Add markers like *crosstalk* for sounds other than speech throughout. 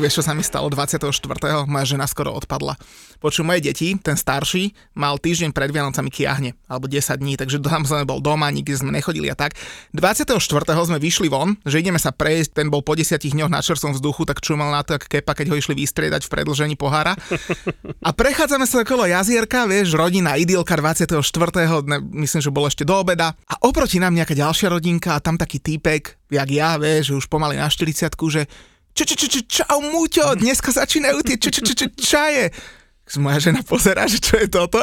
Vieš, čo sa mi stalo 24. Moja žena skoro odpadla. Počuj, moje deti, ten starší, mal týždeň pred Vianocami kiahne, alebo 10 dní, takže tam sme bol doma, nikde sme nechodili a tak. 24. sme vyšli von, že ideme sa prejsť, ten bol po 10 dňoch na čerstvom vzduchu, tak čumal na to, ako kepa, keď ho išli vystriedať v predlžení pohára. *laughs* A prechádzame sa okolo jazierka, vieš, rodina idylka 24. Dne, myslím, že bol ešte do obeda. A oproti nám nejaká ďalšia rodinka a tam taký týpek, jak ja, vieš, že už pomaly na 40 že čo, čo, čo, čo, čau, Muťo, dneska začínajú tie čo, čo, čo, čo, čaje. Moja žena pozerá, že čo je toto.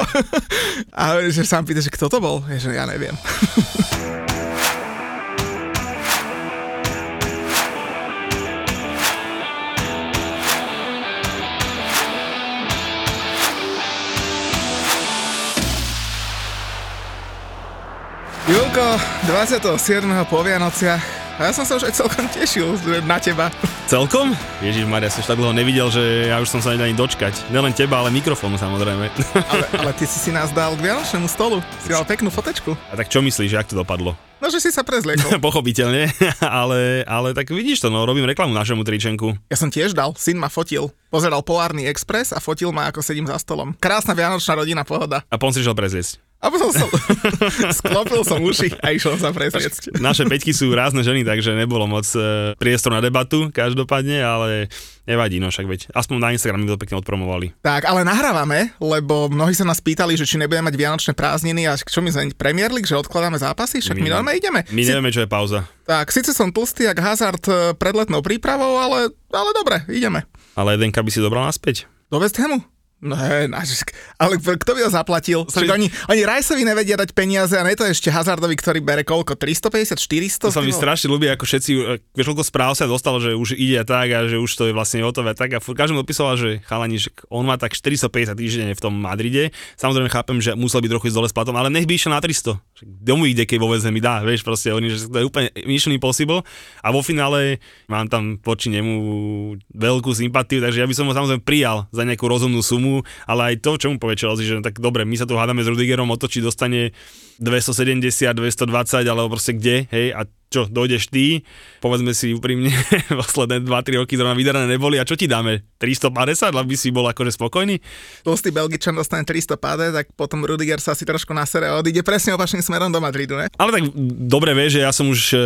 A že sa pýta, že kto to bol. Ja, že ja neviem. Julko, 27. po Vianociach a ja som sa už aj celkom tešil na teba. Celkom? Ježiš Maria, som tak dlho nevidel, že ja už som sa ani dočkať. Nelen teba, ale mikrofónu samozrejme. *laughs* Ale, ale ty si si nás dal k Vianočnému stolu. Si dal peknú fotečku. A tak čo myslíš, jak to dopadlo? No, že si sa prezliekol. *laughs* Pochopiteľne, *laughs* ale, ale tak vidíš to, no robím reklamu našemu tričenku. Ja som tiež dal, syn ma fotil. Pozeral Polárny Express a fotil ma, ako sedím za stolom. Krásna vianočná rodina, pohoda. A pon si šiel prezliesť. A potom som, *laughs* sklopil som uši a išiel sa presviecť. Naše peťky sú rázne ženy, takže nebolo moc e, priestor na debatu každopádne, ale nevadí, no však veď. Aspoň na Instagram to pekne odpromovali. Tak, ale nahrávame, lebo mnohí sa nás pýtali, že či nebudeme mať vianočné prázdniny a čo my sme Premier League, že odkladáme zápasy, však my, my normálne ideme. My si... nevieme, čo je pauza. Tak, síce som tlstý jak Hazard e, pred letnou prípravou, ale, ale dobre, ideme. Ale jeden by si dobral naspäť. Do West Hamu? No ale kto by ho zaplatil? Však oni, oni Rajsovi nevedia dať peniaze a ne to ešte Hazardovi, ktorý bere koľko? 350, 400? To sa mi strašne ľúbi, ako všetci, e, vieš, koľko správ sa dostalo, že už ide tak a že už to je vlastne hotové tak a každý odpisoval, že chalani, že on má tak 450 týždenne v tom Madride. Samozrejme chápem, že musel byť trochu dole s platom, ale nech by išiel na 300. Domu ide, keď vo mi dá, vieš, proste oni, že to je úplne mission impossible a vo finále mám tam voči nemu veľkú sympatiu, takže ja by som ho samozrejme prijal za nejakú rozumnú sumu tomu, ale aj to, čo mu povie Chelsea, že tak dobre, my sa tu hádame s Rudigerom o to, či dostane 270, 220, alebo proste kde, hej, a čo, dojdeš ty, povedzme si úprimne, *laughs* posledné 2-3 roky zrovna vydarené neboli a čo ti dáme? 350, aby si bol akože spokojný? Tlstý Belgičan dostane 350, tak potom Rudiger sa si trošku nasere a odíde presne opačným smerom do Madridu, ne? Ale tak dobre vieš, že ja som už uh,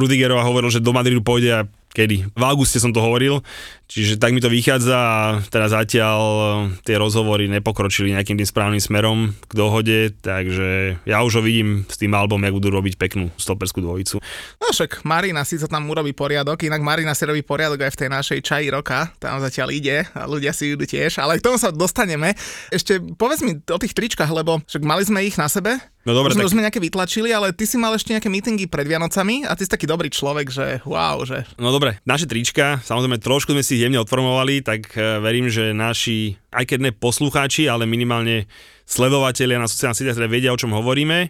Rudigerova hovoril, že do Madridu pôjde a kedy? V auguste som to hovoril, čiže tak mi to vychádza a teraz zatiaľ eh, tie rozhovory nepokročili nejakým tým správnym smerom k dohode, takže ja už ho vidím s tým albom, jak budú robiť peknú stoperskú dvojicu. No však Marina si to tam urobí poriadok, inak Marina si robí poriadok aj v tej našej čaji roka, tam zatiaľ ide a ľudia si idú tiež, ale k tomu sa dostaneme. Ešte povedz mi o tých tričkách, lebo však mali sme ich na sebe, No dobre, už, tak... sme nejaké vytlačili, ale ty si mal ešte nejaké meetingy pred Vianocami a ty si taký dobrý človek, že wow, že... No dobre, naše trička, samozrejme trošku sme si ich jemne odformovali, tak e, verím, že naši, aj keď ne poslucháči, ale minimálne sledovateľia na sociálnych sieťach teda vedia, o čom hovoríme,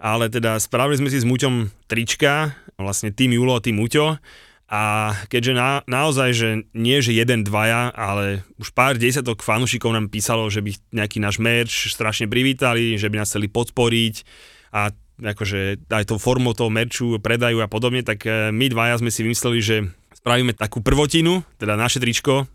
ale teda spravili sme si s Muťom trička, vlastne tým Julo a tým Muťo, a keďže na, naozaj, že nie že jeden, dvaja, ale už pár desiatok fanúšikov nám písalo, že by nejaký náš merch strašne privítali, že by nás chceli podporiť a akože aj tou formou toho merču predajú a podobne, tak eh, my dvaja sme si vymysleli, že spravíme takú prvotinu, teda naše tričko,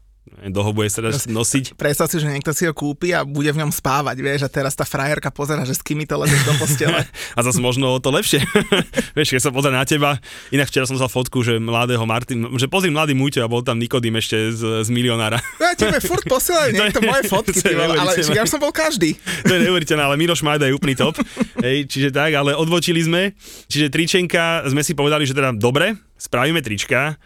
dlho bude sa nosiť. Predstav si, že niekto si ho kúpi a bude v ňom spávať, vieš, a teraz tá frajerka pozera, že s kým to ležíš do postele. *laughs* a zase možno to lepšie. *laughs* vieš, keď sa pozrie na teba, inak včera som sa fotku, že mladého Martin, že pozri mladý Múťo a bol tam Nikodým ešte z, z milionára. ja tebe furt posielajú niekto moje fotky, ty, ale ja som bol každý. to je neuveriteľné, ale Miroš Majda je úplný top. Hej, čiže tak, ale odvočili sme. Čiže tričenka sme si povedali, že teda dobre, spravíme trička,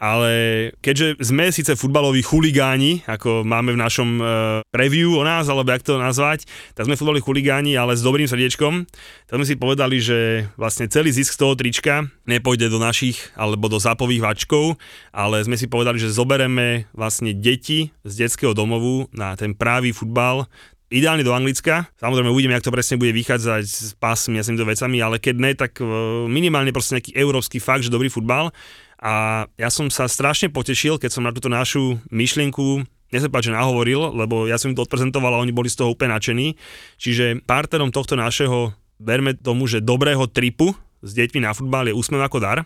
ale keďže sme síce futbaloví chuligáni, ako máme v našom uh, review o nás, alebo jak to nazvať, tak sme futbaloví chuligáni, ale s dobrým srdiečkom, tak sme si povedali, že vlastne celý zisk z toho trička nepôjde do našich alebo do zápových vačkov, ale sme si povedali, že zobereme vlastne deti z detského domovu na ten právý futbal, ideálne do Anglicka. Samozrejme uvidíme, ako to presne bude vychádzať s pásmi a s týmito vecami, ale keď ne, tak e, minimálne proste nejaký európsky fakt, že dobrý futbal. A ja som sa strašne potešil, keď som na túto našu myšlienku páči, že nahovoril, lebo ja som im to odprezentoval a oni boli z toho úplne nadšení. Čiže partnerom tohto našeho, verme tomu, že dobrého tripu s deťmi na futbal je Úsmev ako dar.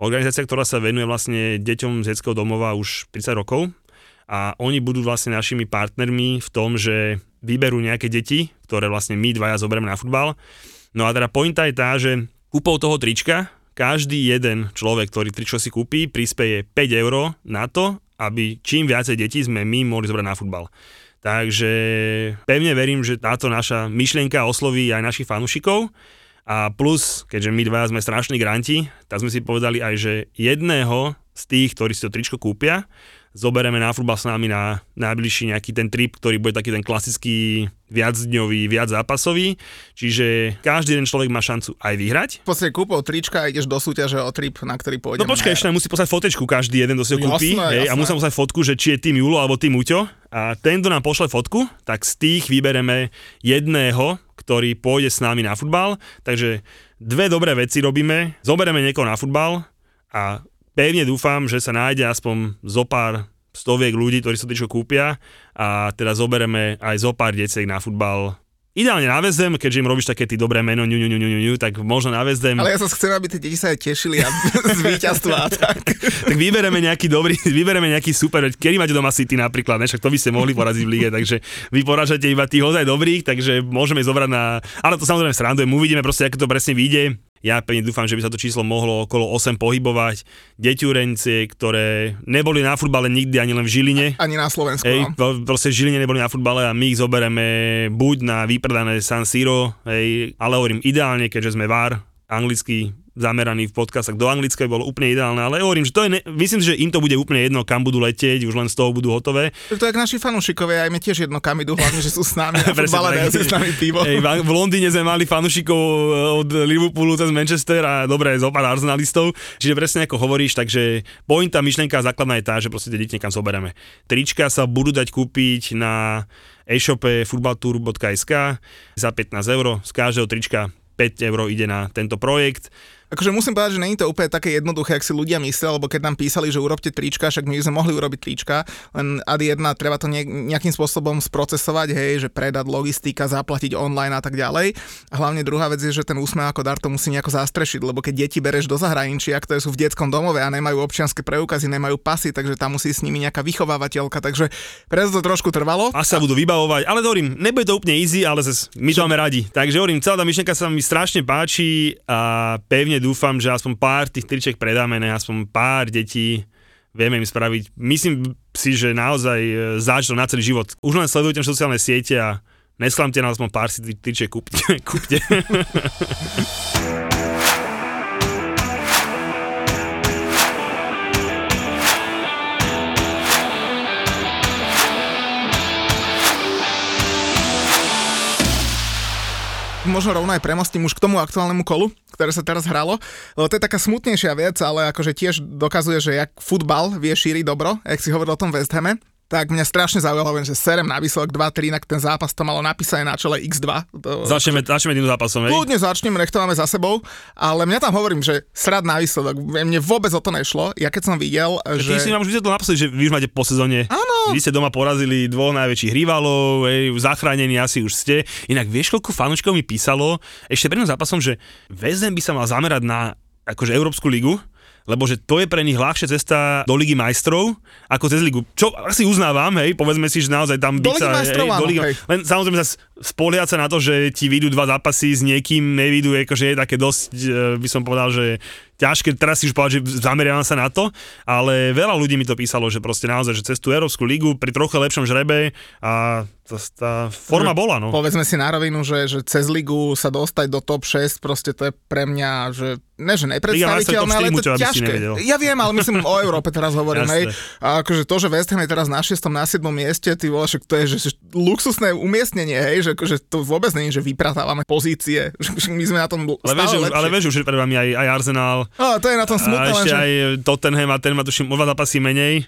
Organizácia, ktorá sa venuje vlastne deťom z detského domova už 30 rokov a oni budú vlastne našimi partnermi v tom, že vyberú nejaké deti, ktoré vlastne my dvaja zoberieme na futbal. No a teda pointa je tá, že kúpou toho trička každý jeden človek, ktorý tričko si kúpi, prispieje 5 eur na to, aby čím viacej detí sme my mohli zobrať na futbal. Takže pevne verím, že táto naša myšlienka osloví aj našich fanúšikov. A plus, keďže my dva sme strašní granti, tak sme si povedali aj, že jedného z tých, ktorí si to tričko kúpia, zobereme na futbal s nami na najbližší nejaký ten trip, ktorý bude taký ten klasický viacdňový, viac zápasový, čiže každý jeden človek má šancu aj vyhrať. V podstate kúpou trička a ideš do súťaže o trip, na ktorý pôjde. No počkaj, ešte musí poslať fotečku každý jeden, kto si ho kúpi hej, a musí poslať fotku, že či je tým Julo alebo tým Uťo. A ten, kto nám pošle fotku, tak z tých vybereme jedného, ktorý pôjde s nami na futbal, takže dve dobré veci robíme, zoberieme niekoho na futbal a pevne dúfam, že sa nájde aspoň zo pár stoviek ľudí, ktorí sa tričko kúpia a teda zobereme aj zo pár deciek na futbal Ideálne na väzdem, keďže im robíš také ty dobré meno, ňu, ňu, ňu, ňu, ňu, tak možno na väzdem. Ale ja sa chcem, aby tie deti sa aj tešili a *laughs* z víťazstva tak. *laughs* tak vybereme nejaký dobrý, vybereme nejaký super, kedy máte doma City napríklad, ne? však to by ste mohli poraziť v lige, takže vy poražate iba tých ozaj dobrých, takže môžeme zobrať na, ale to samozrejme srandujem, uvidíme proste, ako to presne vyjde. Ja pevne dúfam, že by sa to číslo mohlo okolo 8 pohybovať. Deťurencie, ktoré neboli na futbale nikdy ani len v Žiline. Ani na Slovensku. Hej, no. proste v Žiline neboli na futbale a my ich zobereme buď na vypredané San Siro, hej, ale hovorím ideálne, keďže sme VAR, anglický zameraný v podcastoch do Anglicka bolo úplne ideálne, ale hovorím, že to je, ne, myslím si, že im to bude úplne jedno, kam budú letieť, už len z toho budú hotové. To je naši fanúšikovia, aj mi tiež jedno, kam idú, hlavne, že sú s nami *laughs* a futbale, s nami pivo. Ej, v Londýne sme mali fanúšikov eh, od Liverpoolu cez Manchester a dobre, zo pár arsenalistov, čiže presne ako hovoríš, takže pointa, myšlienka základná je tá, že proste deti niekam zoberieme. Trička sa budú dať kúpiť na e-shope futbaltour.sk za 15 eur, z každého trička 5 eur ide na tento projekt Akože musím povedať, že není to úplne také jednoduché, ak si ľudia mysleli, lebo keď nám písali, že urobte trička, však my sme mohli urobiť trička, len ad jedna treba to nejakým spôsobom sprocesovať, hej, že predať logistika, zaplatiť online a tak ďalej. A hlavne druhá vec je, že ten úsmev ako dar to musí nejako zastrešiť, lebo keď deti bereš do zahraničia, ktoré sú v detskom domove a nemajú občianske preukazy, nemajú pasy, takže tam musí s nimi nejaká vychovávateľka, takže preto to trošku trvalo. A sa budú vybavovať, ale hovorím, nebude to úplne easy, ale zase my to máme radi. Takže hovorím, celá tá myšlienka sa mi strašne páči a pevne pevne dúfam, že aspoň pár tých triček predáme, ne, aspoň pár detí vieme im spraviť. Myslím si, že naozaj e, zážitok na celý život. Už len sledujte sociálne siete a nesklamte nás aspoň pár si triček kúpte. *laughs* kúpte. *laughs* možno rovno aj premostím už k tomu aktuálnemu kolu, ktoré sa teraz hralo, lebo to je taká smutnejšia vec, ale akože tiež dokazuje, že jak futbal vie šíriť dobro, jak si hovoril o tom West Hame tak mňa strašne zaujalo, že serem na výsledok 2-3, inak ten zápas to malo napísané na čele X2. To, začneme, začneme tým zápasom, hej? Kľudne začneme, nech to máme za sebou, ale mňa tam hovorím, že srad na výsledok, mne vôbec o to nešlo, ja keď som videl, že... Ty si nám už vysvetlil naposledy, že vy už máte po sezóne, Áno. vy ste doma porazili dvoch najväčších rivalov, hej, zachránení asi už ste. Inak vieš, koľko fanúčkov mi písalo ešte pred zápasom, že väzen by sa mal zamerať na akože Európsku ligu, lebo že to je pre nich ľahšia cesta do Ligy majstrov ako cez Ligu. Čo asi uznávam, hej, povedzme si, že naozaj tam by sa... Hej, do Ligy, hej. Len samozrejme sa spoliať sa na to, že ti vyjdú dva zápasy s niekým, nevidú, akože je také dosť, e, by som povedal, že ťažké, teraz si už povedať, že zameriavam sa na to, ale veľa ľudí mi to písalo, že proste naozaj, že cez tú Európsku ligu pri trochu lepšom žrebe a tá, tá forma bola, no. Povedzme si na rovinu, že, že cez ligu sa dostať do top 6, proste to je pre mňa, že ne, že nepredstaviteľné, ale je to ťažké. Ja viem, ale myslím o Európe teraz hovorím, hej. A akože to, že West Ham je teraz na 6. na 7. mieste, ty vole, to je že, že luxusné umiestnenie, hej, že akože to vôbec nie je, že vypratávame pozície, *laughs* že my sme na tom ale stále vieš, Ale vieš, že pred vami aj, aj Arsenal, a to je na tom smutné. A ešte že... aj Tottenham a ten má tuším o zápasy menej.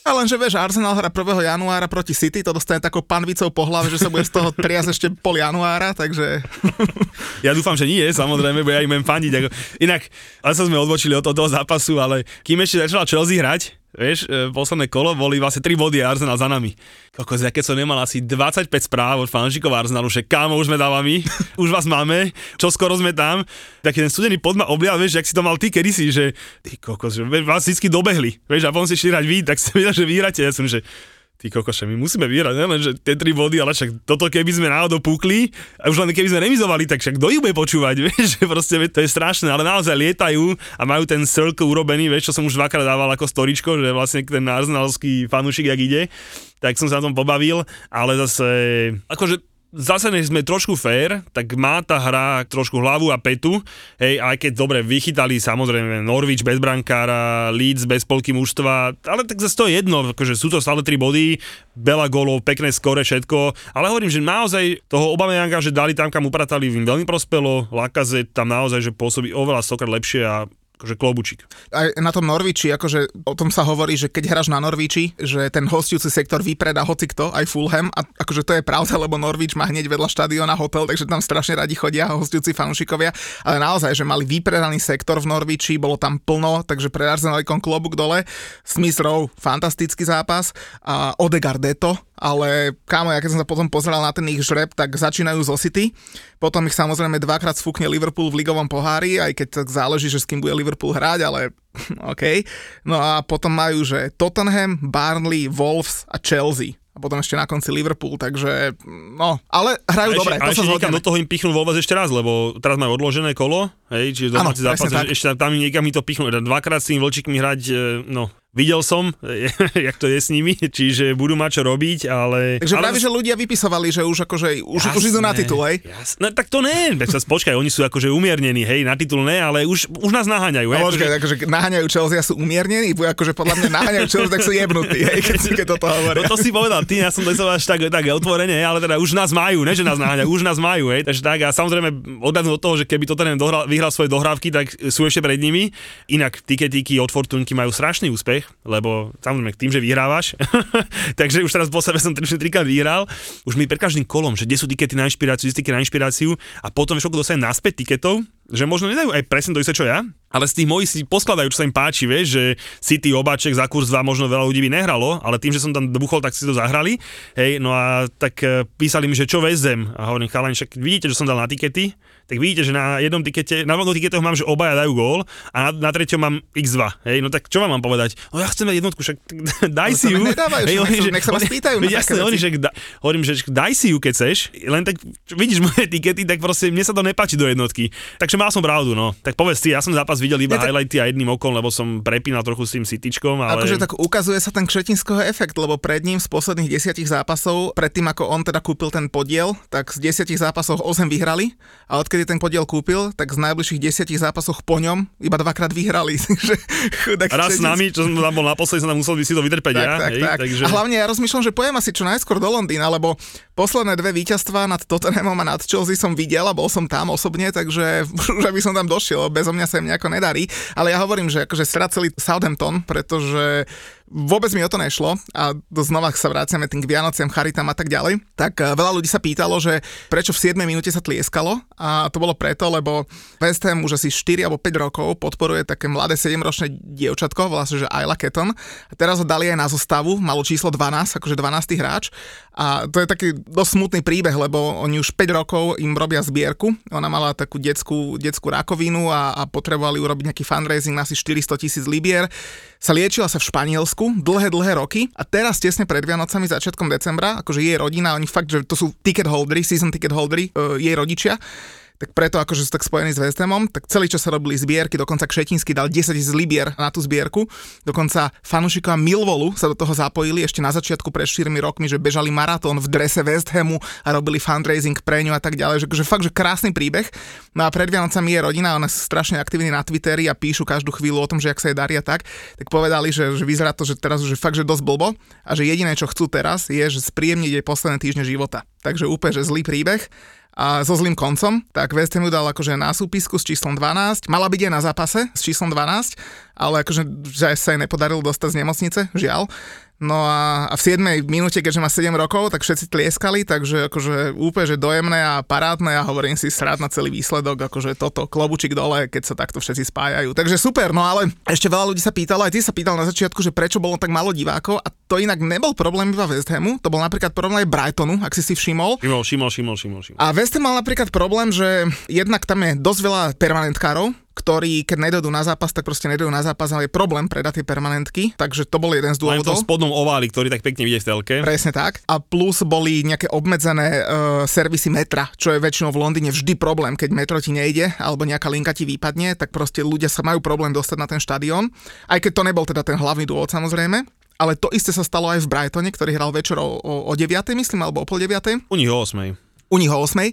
A lenže vieš, Arsenal hra 1. januára proti City, to dostane takou panvicou po hlave, že sa bude z toho triasť ešte pol januára, takže... *laughs* Ja dúfam, že nie, samozrejme, bo ja im budem fandiť. Inak, ale sa sme odbočili od toho zápasu, ale kým ešte začala Chelsea hrať, vieš, e, posledné kolo boli vlastne 3 body a Arsenal za nami. Kokos, ja keď som nemal asi 25 správ od fanšikov Arsenalu, že kámo, už sme dávami, *laughs* už vás máme, čo skoro sme tam, tak ten studený pod ma oblial, vieš, jak si to mal ty kedysi, že ty kokos, že vás vždy dobehli, vieš, a potom si šli hrať vy, tak si *laughs* videl, že vyhráte, ja som, že ty kokoše, my musíme vyhrať, len že tie tri body, ale však toto keby sme náhodou púkli, a už len keby sme remizovali, tak však kto ich bude počúvať, *laughs* vieš, že proste to je strašné, ale naozaj lietajú a majú ten circle urobený, vieš, čo som už dvakrát dával ako storičko, že vlastne ten arsenalský fanúšik, jak ide, tak som sa na tom pobavil, ale zase, akože zase sme trošku fair, tak má tá hra trošku hlavu a petu, hej, aj keď dobre vychytali samozrejme Norwich bez brankára, Leeds bez polky mužstva, ale tak zase to je jedno, akože sú to stále tri body, veľa golov, pekné skore, všetko, ale hovorím, že naozaj toho Obameyanga, že dali tam, kam upratali, im veľmi prospelo, Lakaze tam naozaj, že pôsobí oveľa stokrát lepšie a akože klobučík. Aj na tom Norviči, akože o tom sa hovorí, že keď hráš na Norviči, že ten hostujúci sektor vypredá hocikto, aj Fulham, a akože to je pravda, lebo Norvič má hneď vedľa štadiona hotel, takže tam strašne radi chodia hostujúci fanúšikovia, ale naozaj, že mali vypredaný sektor v Norviči, bolo tam plno, takže pre Arsenalikom klobúk dole. Smith Rowe, fantastický zápas a Odegaard Deto, ale kámo, ja keď som sa potom pozeral na ten ich žreb, tak začínajú zo City, potom ich samozrejme dvakrát sfúkne Liverpool v ligovom pohári, aj keď tak záleží, že s kým bude Liverpool hrať, ale *laughs* OK. No a potom majú, že Tottenham, Barnley, Wolves a Chelsea a potom ešte na konci Liverpool, takže no, ale hrajú dobre, to sa zhodneme. do toho im pichnú vôbec ešte raz, lebo teraz majú odložené kolo, hej, čiže domáci zápas, ešte tam niekam mi to pichnú, dvakrát s tým vlčíkmi hrať, e, no, videl som, *laughs* jak to je s nimi, čiže budú mať čo robiť, ale... Takže ale... práve, že ľudia vypisovali, že už akože, už, jasné, už idú na titul, hej? Jasné, no, tak to ne, tak sa počkaj, oni sú akože umiernení, hej, na titul ne, ale už, už nás naháňajú. No, počkaj, akože... akože naháňajú Chelsea a sú umiernení, akože podľa mňa naháňajú Chelsea, tak sú jebnutí, hej, keď keď toto hovoria. No to si povedal, ty, ja som to až tak, tak otvorene, ale teda už nás majú, ne, že nás naháňajú, už nás majú, hej, takže tak a samozrejme odhľadnúť od toho, že keby to ten dohral, vyhral svoje dohrávky, tak sú ešte pred nimi. Inak tiketíky od Fortunky majú strašný úspech, lebo samozrejme tým, že vyhrávaš, *laughs* takže už teraz po sebe som 3 trikrát vyhral, už mi pred každým kolom, že kde sú tikety na inšpiráciu, kde na inšpiráciu a potom vieš, ako dostanem naspäť tiketov, že možno nedajú aj presne to isté, čo ja, ale z tých mojich si poskladajú, čo sa im páči, vieš, že City, Obaček za kurz 2 možno veľa ľudí by nehralo, ale tým, že som tam buchol, tak si to zahrali. Hej, no a tak e, písali mi, že čo vezem. A hovorím, chalani, však vidíte, že som dal na tikety, tak vidíte, že na jednom tikete, na dvoch tiketoch mám, že obaja dajú gól a na, na treťom mám x2. Hej, no tak čo vám mám povedať? No ja chcem dať jednotku, však *laughs* daj si ju. Nedávajú, hej, oni, nech, sa vás pýtajú. *laughs* Jasne, oni, že da, hovorím, že daj si ju, keď chceš, len tak vidíš moje *laughs* tikety, tak proste mne sa to nepáči do jednotky. Takže mal som pravdu, no. Tak povedz si, ja som zápas videl iba ja, highlighty a jedným okom, lebo som prepínal trochu s tým Cityčkom, ale... Akože tak ukazuje sa ten Kšetinského efekt, lebo pred ním z posledných desiatich zápasov, predtým ako on teda kúpil ten podiel, tak z desiatich zápasov 8 vyhrali a odkedy ten podiel kúpil, tak z najbližších desiatich zápasoch po ňom iba dvakrát vyhrali. *laughs* Raz s nami, čo som tam bol naposledy, som tam musel si to vydrpeť tak, ja. Tak, hej, tak. Takže... A hlavne ja rozmýšľam, že pojem asi čo najskôr do Londýna, lebo posledné dve víťazstvá nad Tottenhamom a nad Chelsea som videl a bol som tam osobne, takže *laughs* už aby som tam došiel, bezo mňa sa im nejako nedarí. Ale ja hovorím, že akože straceli Southampton, pretože vôbec mi o to nešlo a znova sa vraciame tým k Vianociam, Charitám a tak ďalej, tak eh, veľa ľudí sa pýtalo, že prečo v 7 minúte sa tlieskalo a to bolo preto, lebo West Ham už asi 4 alebo 5 rokov podporuje také mladé 7-ročné dievčatko, volá sa, že Ayla Keton a teraz ho dali aj na zostavu, malo číslo 12, akože 12. hráč a to je taký dosť smutný príbeh, lebo oni už 5 rokov im robia zbierku, ona mala takú detskú, detskú rakovinu a, a potrebovali urobiť nejaký fundraising na asi 400 tisíc libier, sa liečila sa v Španielsku dlhé, dlhé roky a teraz tesne pred Vianocami, začiatkom decembra, akože jej rodina, oni fakt, že to sú ticket holdery, season ticket holdery, uh, jej rodičia, tak preto akože sú tak spojení s West tak celý čas sa robili zbierky, dokonca Kšetinsky dal 10 tisíc libier na tú zbierku, dokonca fanúšikovia Milvolu sa do toho zapojili ešte na začiatku pred 4 rokmi, že bežali maratón v drese West Hamu a robili fundraising pre ňu a tak ďalej, že akože fakt, že krásny príbeh. No a pred Vianocami je rodina, ona sú strašne aktívni na Twitteri a píšu každú chvíľu o tom, že ak sa jej darí a tak, tak povedali, že, že vyzerá to, že teraz už fakt, že dosť blbo a že jediné, čo chcú teraz, je, že spríjemniť jej posledné týždne života. Takže úplne, že zlý príbeh a so zlým koncom, tak West Ham ju dal akože na súpisku s číslom 12, mala byť aj na zápase s číslom 12, ale akože že sa jej nepodarilo dostať z nemocnice, žiaľ. No a, a v 7 minúte, keďže má 7 rokov, tak všetci tlieskali, takže akože úplne, že dojemné a parádne a hovorím si srát na celý výsledok, akože toto, klobučík dole, keď sa takto všetci spájajú. Takže super, no ale ešte veľa ľudí sa pýtalo, aj ty sa pýtal na začiatku, že prečo bolo tak málo divákov a to inak nebol problém iba West Hamu, to bol napríklad problém aj Brightonu, ak si si všimol. Všimol, všimol, všimol, všimol. všimol. A West Ham mal napríklad problém, že jednak tam je dosť veľa permanentkárov, ktorí keď nedojdú na zápas, tak proste nedojdú na zápas, ale je problém predať tie permanentky, takže to bol jeden z Len v dôvodov. spodnom ováli, ktorý tak pekne vidieť v telke. Presne tak. A plus boli nejaké obmedzené uh, servisy metra, čo je väčšinou v Londýne vždy problém, keď metro ti nejde alebo nejaká linka ti vypadne, tak proste ľudia sa majú problém dostať na ten štadión. Aj keď to nebol teda ten hlavný dôvod samozrejme. Ale to isté sa stalo aj v Brightone, ktorý hral večer o, o, o 9, myslím, alebo o pol 9 U nich o 8. u nich o 8.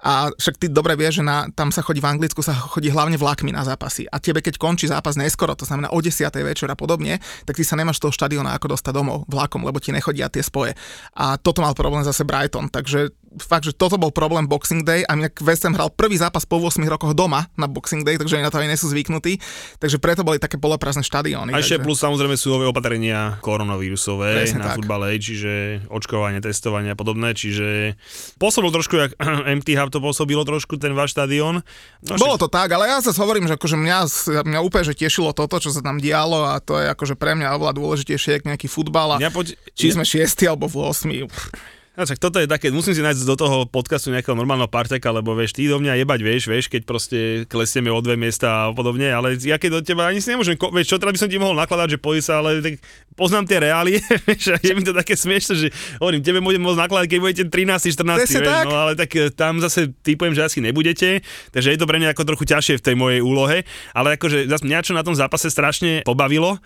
A však ty dobre vieš, že na, tam sa chodí v Anglicku, sa chodí hlavne vlakmi na zápasy. A tebe, keď končí zápas neskoro, to znamená o 10. večer a podobne, tak ty sa nemáš z toho štadióna ako dostať domov vlakom, lebo ti nechodia tie spoje. A toto mal problém zase Brighton, takže fakt, že toto bol problém Boxing Day a inak West Ham hral prvý zápas po 8 rokoch doma na Boxing Day, takže oni na to aj nie sú zvyknutí, takže preto boli také poloprázdne štadióny. A ešte takže... plus samozrejme sú nové opatrenia koronavírusové Presne na tak. futbale, čiže očkovanie, testovanie a podobné, čiže pôsobil trošku, jak *clears throat* MT Hub to pôsobilo trošku, ten váš štadión. No, Bolo to tak, ale ja sa hovorím, že akože mňa, mňa úplne že tešilo toto, čo sa tam dialo a to je akože pre mňa oveľa dôležitejšie, ako nejaký futbal a Mňa poď... či sme šiesti alebo v 8. No, však toto je také, musím si nájsť do toho podcastu nejakého normálneho parteka, lebo vieš, ty do mňa jebať, vieš, vieš, keď proste klesieme o dve miesta a podobne, ale ja keď do teba ani si nemôžem, ko- vieš, čo teda by som ti mohol nakladať, že poď sa, ale tak poznám tie reálie, *laughs* vieš, a je mi to také smiešne, že hovorím, tebe budem môcť nakladať, keď budete 13, 14, Presne vieš, tak. no ale tak e, tam zase typujem, že asi nebudete, takže je to pre mňa ako trochu ťažšie v tej mojej úlohe, ale akože zase mňa čo na tom zápase strašne pobavilo,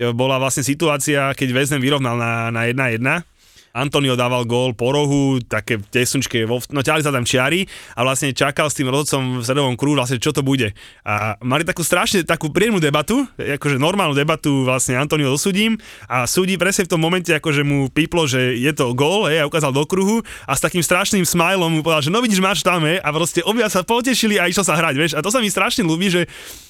e, bola vlastne situácia, keď Ham vyrovnal na, na 1-1, Antonio dával gól po rohu, také tesunčke, vo, no ťahali sa tam čiary a vlastne čakal s tým rozhodcom v stredovom kruhu vlastne čo to bude. A mali takú strašne takú príjemnú debatu, akože normálnu debatu vlastne Antonio dosudím a súdi presne v tom momente akože mu píplo, že je to gól, hej, a ukázal do kruhu a s takým strašným smajlom mu povedal, že no vidíš, máš tam, hej, a proste obia sa potešili a išlo sa hrať, vieš, a to sa mi strašne ľúbi, že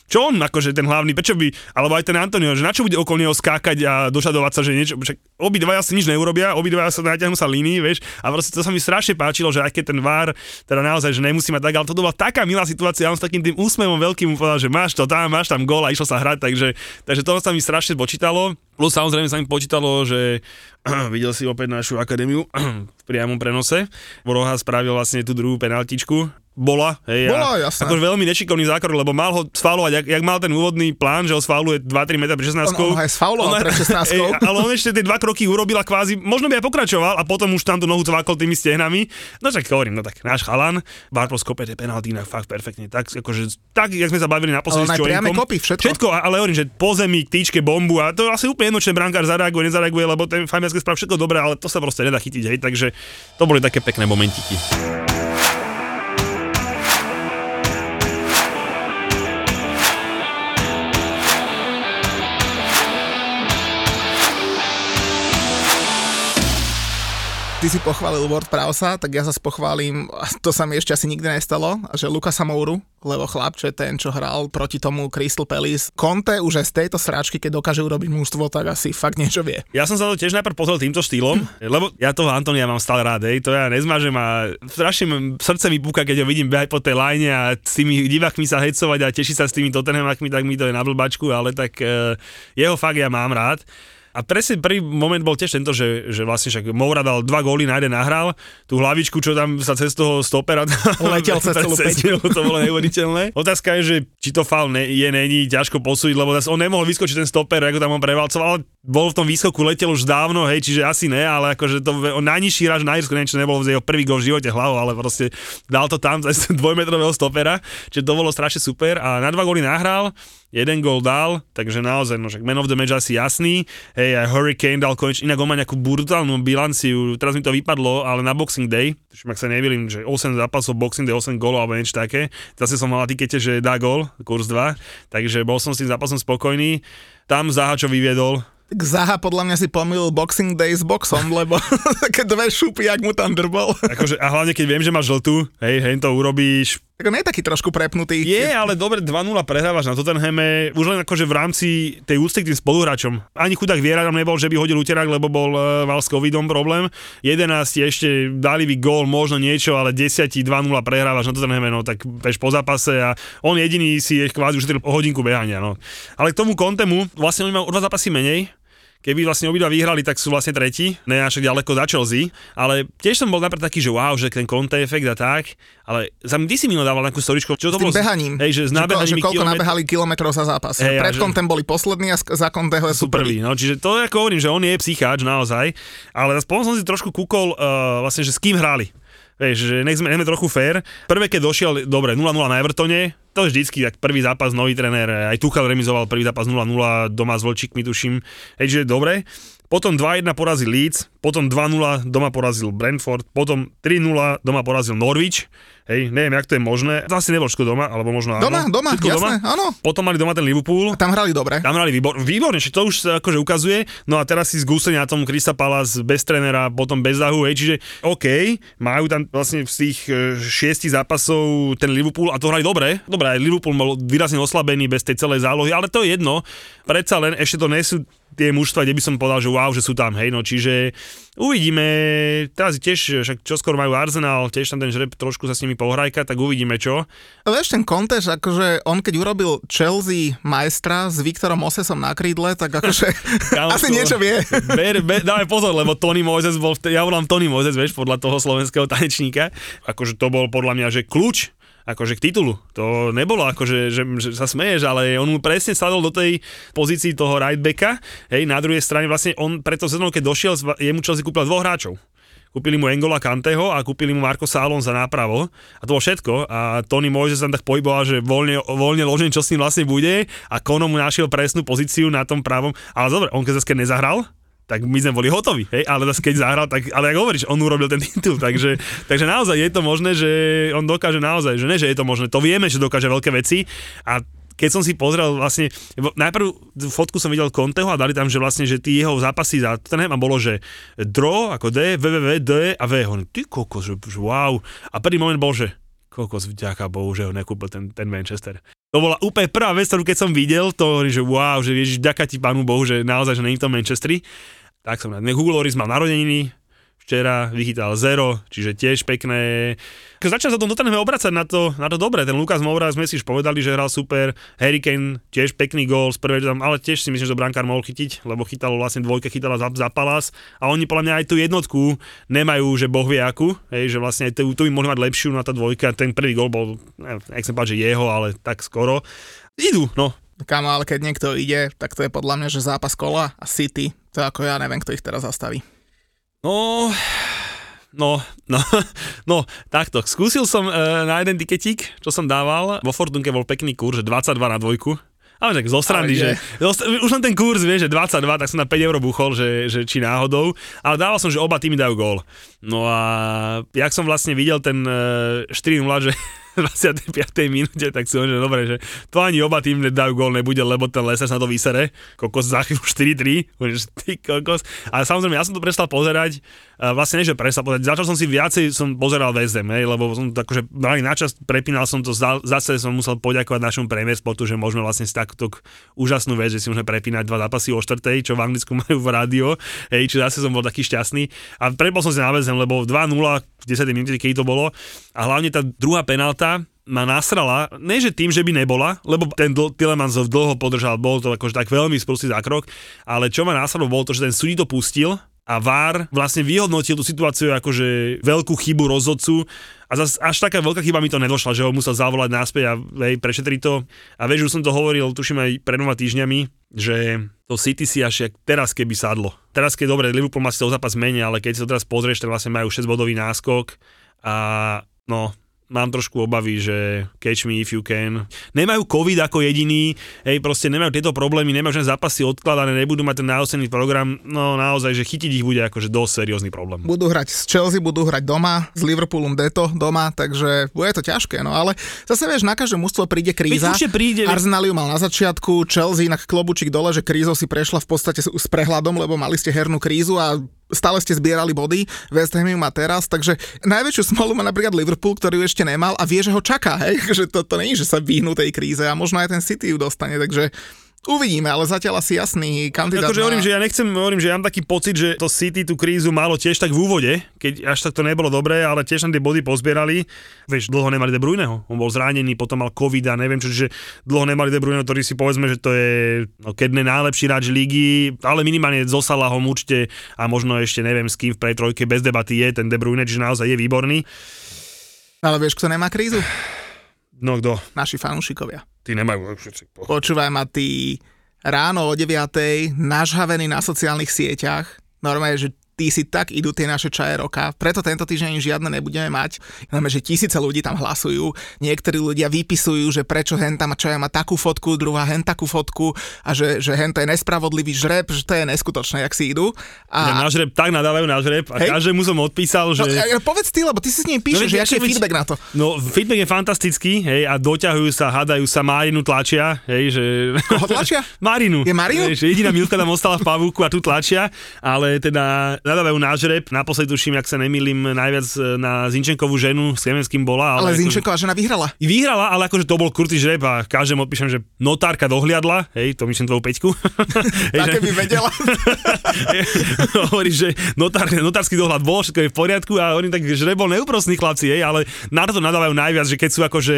čo on akože ten hlavný, prečo by, alebo aj ten Antonio, že na čo bude okolo neho skákať a došadovať sa, že niečo, však obidvaja si nič neurobia, obidvaja sa natiahnu sa línii, vieš, a proste to sa mi strašne páčilo, že aj keď ten VAR, teda naozaj, že nemusí mať tak, ale to bola taká milá situácia, a on s takým tým úsmevom veľkým povedal, že máš to tam, máš tam gól a išlo sa hrať, takže, takže to sa mi strašne počítalo. Plus samozrejme sa mi počítalo, že *clears throat* videl si opäť našu akadémiu *clears throat* v priamom prenose. Roha spravil vlastne tú druhú penaltičku. Bola, hej, Bola, jasné. akože veľmi nešikovný zákrok, lebo mal ho sfaulovať, jak, jak mal ten úvodný plán, že ho sfauluje 2-3 metra pre 16 On- on aj sfauloval pred 16. *laughs* Ej, ale on ešte tie dva kroky urobil a kvázi, možno by aj pokračoval a potom už tam tú nohu cvákol tými stehnami. No tak hovorím, no tak náš chalan, Bartos kope tie penalty inak fakt perfektne. Tak, akože, tak, jak sme sa bavili na Ale posledný on aj priame kopy, všetko. Všetko, ale hovorím, že po zemi, k týčke, bombu a to asi úplne jedno, či brankár zareaguje, nezareaguje, lebo ten Fajmiacké spraví všetko dobré, ale to sa proste nedá chytiť, hej, takže to boli také pekné momentiky. Ty si pochválil Word Prowsa, tak ja sa pochválim, to sa mi ešte asi nikdy nestalo, že Lukasa Mouru, lebo chlapče ten, čo hral proti tomu Crystal Palace. Conte už aj z tejto sráčky, keď dokáže urobiť mužstvo, tak asi fakt niečo vie. Ja som sa to tiež najprv pozrel týmto štýlom, *laughs* lebo ja toho Antonia mám stále rád, hej, to ja nezmažem a strašne srdce mi púka, keď ho vidím behať po tej line a s tými divákmi sa hecovať a tešiť sa s tými Tottenhamakmi, tak mi to je na blbačku, ale tak uh, jeho fakt ja mám rád. A presne prvý moment bol tiež tento, že, že vlastne však Moura dal dva góly, na jeden nahral, tú hlavičku, čo tam sa cez toho stopera Letel cez celú cestil, to bolo neuveriteľné. Otázka je, že či to faul ne, je, není, ťažko posúdiť, lebo zase on nemohol vyskočiť ten stoper, ako tam on prevalcoval, ale bol v tom výskoku, letel už dávno, hej, čiže asi ne, ale akože to on najnižší ráž na Irsku, neviem, čo nebol jeho prvý gol v živote hlavou, ale proste dal to tam cez *laughs* dvojmetrového stopera, čiže to bolo strašne super a na dva góly nahral, jeden gól dal, takže naozaj, no však man of the match asi jasný, hej, aj Hurricane dal konečne, inak on má nejakú brutálnu bilanciu, teraz mi to vypadlo, ale na Boxing Day, tuším, ak sa nevilím, že 8 zápasov Boxing Day, 8 gólov alebo niečo také, zase som mal na tikete, že dá gól, kurz 2, takže bol som s tým zápasom spokojný, tam Zaha čo vyviedol, Tak Zaha podľa mňa si pomýlil Boxing Day s boxom, *laughs* lebo také dve šupy, jak mu tam drbol. Akože, a hlavne keď viem, že máš žltú, hej, hej, to urobíš, Tak on je taký trošku prepnutý. Je, ale dobre, 2-0 prehrávaš na Tottenhame, už len akože v rámci tej úcty k tým spoluhráčom. Ani chudák Viera tam nebol, že by hodil úterák, lebo bol uh, mal s covidom problém. 11 ešte dali by gól, možno niečo, ale 10 2-0 prehrávaš na Tottenhame, no tak bež po zápase a on jediný si je kvázi už hodinku behania. No. Ale k tomu Kontemu, vlastne oni majú o dva zápasy menej, keby vlastne obidva vyhrali, tak sú vlastne tretí, ne až ďaleko za Chelsea, ale tiež som bol napríklad taký, že wow, že ten Conte efekt a tak, ale za ty si mi dával nejakú storičku, čo to s tým bolo? behaním. Hej, že s Že, že koľko kilometr- nabehali kilometrov za zápas. Hej, Pred že- boli poslední a za konteho sú sú prvý, no, čiže to ako hovorím, že on je psycháč naozaj, ale aspoň som si trošku kúkol uh, vlastne, že s kým hrali. Vieš, že nech sme, nech sme trochu fér. Prvé, keď došiel, dobre, 0-0 na Evertone, to je vždycky, tak prvý zápas, nový tréner, aj Tuchel remizoval prvý zápas 0-0 doma s Vlčíkmi, tuším, hej, že dobre. Potom 2-1 porazil Leeds, potom 2-0 doma porazil Brentford, potom 3-0 doma porazil Norwich, hej, neviem, jak to je možné. Asi nebol všetko doma, alebo možno áno. Doma, doma, Všetko jasné, áno. Potom mali doma ten Liverpool, A tam hrali dobre. tam hrali výbor, výborne, že to už sa akože ukazuje. No a teraz si zgúsili na tom Krista Palace bez trénera, potom bez dahu, hej, čiže OK, majú tam vlastne z tých e, šiestich zápasov ten Liverpool a to hrali dobre. Dobre, aj Liverpool bol výrazne oslabený bez tej celej zálohy, ale to je jedno. Predsa len ešte to nie sú tie mužstva, kde by som povedal, že wow, že sú tam, hej, no čiže uvidíme, teraz tiež, však čoskoro majú Arsenal, tiež tam ten žreb trošku sa s nimi pohrajka, tak uvidíme čo. Vieš, ten Conte, že akože on keď urobil Chelsea majstra s Viktorom Osesom na krídle, tak akože *laughs* asi niečo vie. Ber, ber, dávaj pozor, lebo Tony Moses bol, ja volám Tony Moses, vieš, podľa toho slovenského tanečníka. Akože to bol podľa mňa, že kľúč akože k titulu. To nebolo akože, že, že sa smeješ, ale on mu presne sadol do tej pozícii toho right backa. Hej, na druhej strane vlastne on preto sezónou, keď došiel, jemu Chelsea kúpil dvoch hráčov. Kúpili mu Engola Kanteho a kúpili mu Marko Salon za nápravo a to bolo všetko a Tony Moises tam tak pohyboval, že voľne, voľne ložený, čo s ním vlastne bude a Kono mu našiel presnú pozíciu na tom pravom, ale dobre, on keď zase nezahral, tak my sme boli hotoví, hej, ale zase keď zahral, tak, ale ako hovoríš, on urobil ten titul, takže, takže naozaj je to možné, že on dokáže naozaj, že ne, že je to možné, to vieme, že dokáže veľké veci a keď som si pozrel vlastne, najprv fotku som videl Conteho a dali tam, že vlastne, že tí jeho zápasy za Tottenham a bolo, že draw ako D, VVV, D a V. Hovorím, ty kokos, že wow. A prvý moment bol, že kokos, vďaka Bohu, že ho nekúpil ten, ten Manchester. To bola úplne prvá vec, ktorú keď som videl, to že wow, že vieš, vďaka ti pánu Bohu, že naozaj, že není to Manchesteri. Tak som na Hugo Loris mal narodeniny, včera vychytal zero, čiže tiež pekné. Keď začal sa to Tottenham obracať na to, na to dobre, ten Lukas Moura sme si už povedali, že hral super, Harry Kane tiež pekný gól z prvej ale tiež si myslím, že to brankár mohol chytiť, lebo chytalo vlastne dvojka, chytala za, za Palas a oni podľa mňa aj tú jednotku nemajú, že boh vie akú, hej, že vlastne tu, tu by mohli mať lepšiu na tá dvojka, ten prvý gól bol, neviem, nechcem povedať, že jeho, ale tak skoro. Idú, no, Kamo, ale keď niekto ide, tak to je podľa mňa, že zápas kola a City, to ako ja neviem, kto ich teraz zastaví. No, no, no, no, takto. Skúsil som e, na jeden tiketík, čo som dával. Vo Fortunke bol pekný kurz, že 22 na dvojku. Ale tak zo strany, že už len ten kurz, vieš, že 22, tak som na 5 eur buchol, že, že či náhodou. Ale dával som, že oba týmy dajú gól. No a jak som vlastne videl ten e, 4-0, že 25. minúte, tak si hovorím, že dobre, že to ani oba tým dajú gól nebude, lebo ten Leicester sa to vysere. Kokos za chvíľu 4-3, hovorím, že ty kokos. A samozrejme, ja som to prestal pozerať, vlastne nie, že prestal pozerať, začal som si viacej, som pozeral Ham, hej, lebo som to akože mali načas, prepínal som to, za- zase som musel poďakovať našemu Premier Sportu, že môžeme vlastne si takúto k- úžasnú vec, že si môžeme prepínať dva zápasy o štvrtej, čo v Anglicku *laughs* majú v rádio, hej, čiže zase som bol taký šťastný. A prepol som si na Ham, lebo 2-0 v 10 minúte, keď to bolo, a hlavne tá druhá penálta, ma nasrala, ne že tým, že by nebola, lebo ten dl- Tillemans ho dlho podržal, bol to akože tak veľmi sprostý zákrok, ale čo ma nasralo bolo to, že ten sudí to pustil a VAR vlastne vyhodnotil tú situáciu akože veľkú chybu rozhodcu a zas, až taká veľká chyba mi to nedošla, že ho musel zavolať naspäť a hej, prešetriť to. A vieš, už som to hovoril, tuším aj pred dvoma týždňami, že to City si až jak teraz keby sadlo. Teraz keď dobre, Liverpool má si toho zápas menej, ale keď si to teraz pozrieš, tak vlastne majú 6 bodový náskok a no, mám trošku obavy, že catch me if you can. Nemajú COVID ako jediný, hej, proste nemajú tieto problémy, nemajú žiadne zápasy odkladané, nebudú mať ten náosený program, no naozaj, že chytiť ich bude akože dosť seriózny problém. Budú hrať s Chelsea, budú hrať doma, s Liverpoolom deto doma, takže bude to ťažké, no ale zase vieš, na každé mužstvo príde kríza. Veď príde, Arsenal ju mal na začiatku, Chelsea inak klobučík dole, že krízou si prešla v podstate s s prehľadom, lebo mali ste hernú krízu a stále ste zbierali body, West Ham má teraz, takže najväčšiu smolu má napríklad Liverpool, ktorý ju ešte nemal a vie, že ho čaká, hej, *laughs* že to, to je, že sa vyhnú tej kríze a možno aj ten City ju dostane, takže Uvidíme, ale zatiaľ asi jasný kandidát. Akože na... hovorím, že ja nechcem, hovorím, že ja mám taký pocit, že to City tú krízu malo tiež tak v úvode, keď až tak to nebolo dobré, ale tiež tam tie body pozbierali. Vieš, dlho nemali De Bruyneho, on bol zranený, potom mal covid a neviem čo, že dlho nemali De Bruyneho, ktorý si povedzme, že to je no, keď ne najlepší hráč lígy, ale minimálne zo Salahom určite a možno ešte neviem s kým v prej trojke bez debaty je ten De Bruyne, že naozaj je výborný. Ale vieš, kto nemá krízu? No kto? Naši fanúšikovia. Tí nemajú všetci. Počúvaj ma, ty ráno o 9. nažhavený na sociálnych sieťach, normálne, že tí si tak idú tie naše čaje roka, preto tento týždeň žiadne nebudeme mať. Vieme, že tisíce ľudí tam hlasujú, niektorí ľudia vypisujú, že prečo hen tam čaja má takú fotku, druhá hen takú fotku a že, že hen to je nespravodlivý žreb, že to je neskutočné, jak si idú. A... Ja na žreb tak nadávajú na žreb a hej. každému som odpísal, že... No, povedz ty, lebo ty si s ním píšeš, no, že aký je feedback na to. No, feedback je fantastický, hej, a doťahujú sa, hádajú sa, Marinu tlačia, hej, že... Koho tlačia? *laughs* Marinu. Je Marinu? Hej, že jediná Milka tam ostala v pavúku a tu tlačia, ale teda nadávajú na žreb. Naposledy tuším, ak sa nemýlim, najviac e, na Zinčenkovú ženu, s kým bola. Ale, ale Zinčenková žena vyhrala. Vyhrala, ale akože to bol krutý žreb a každému odpíšem, že notárka dohliadla, hej, to myslím tvoju peťku. *laughs* Také by vedela. *laughs* hovorí, že notár, notársky dohľad bol, všetko je v poriadku a oni tak žreb bol neúprostný chlapci, hej, ale na to nadávajú najviac, že keď sú akože,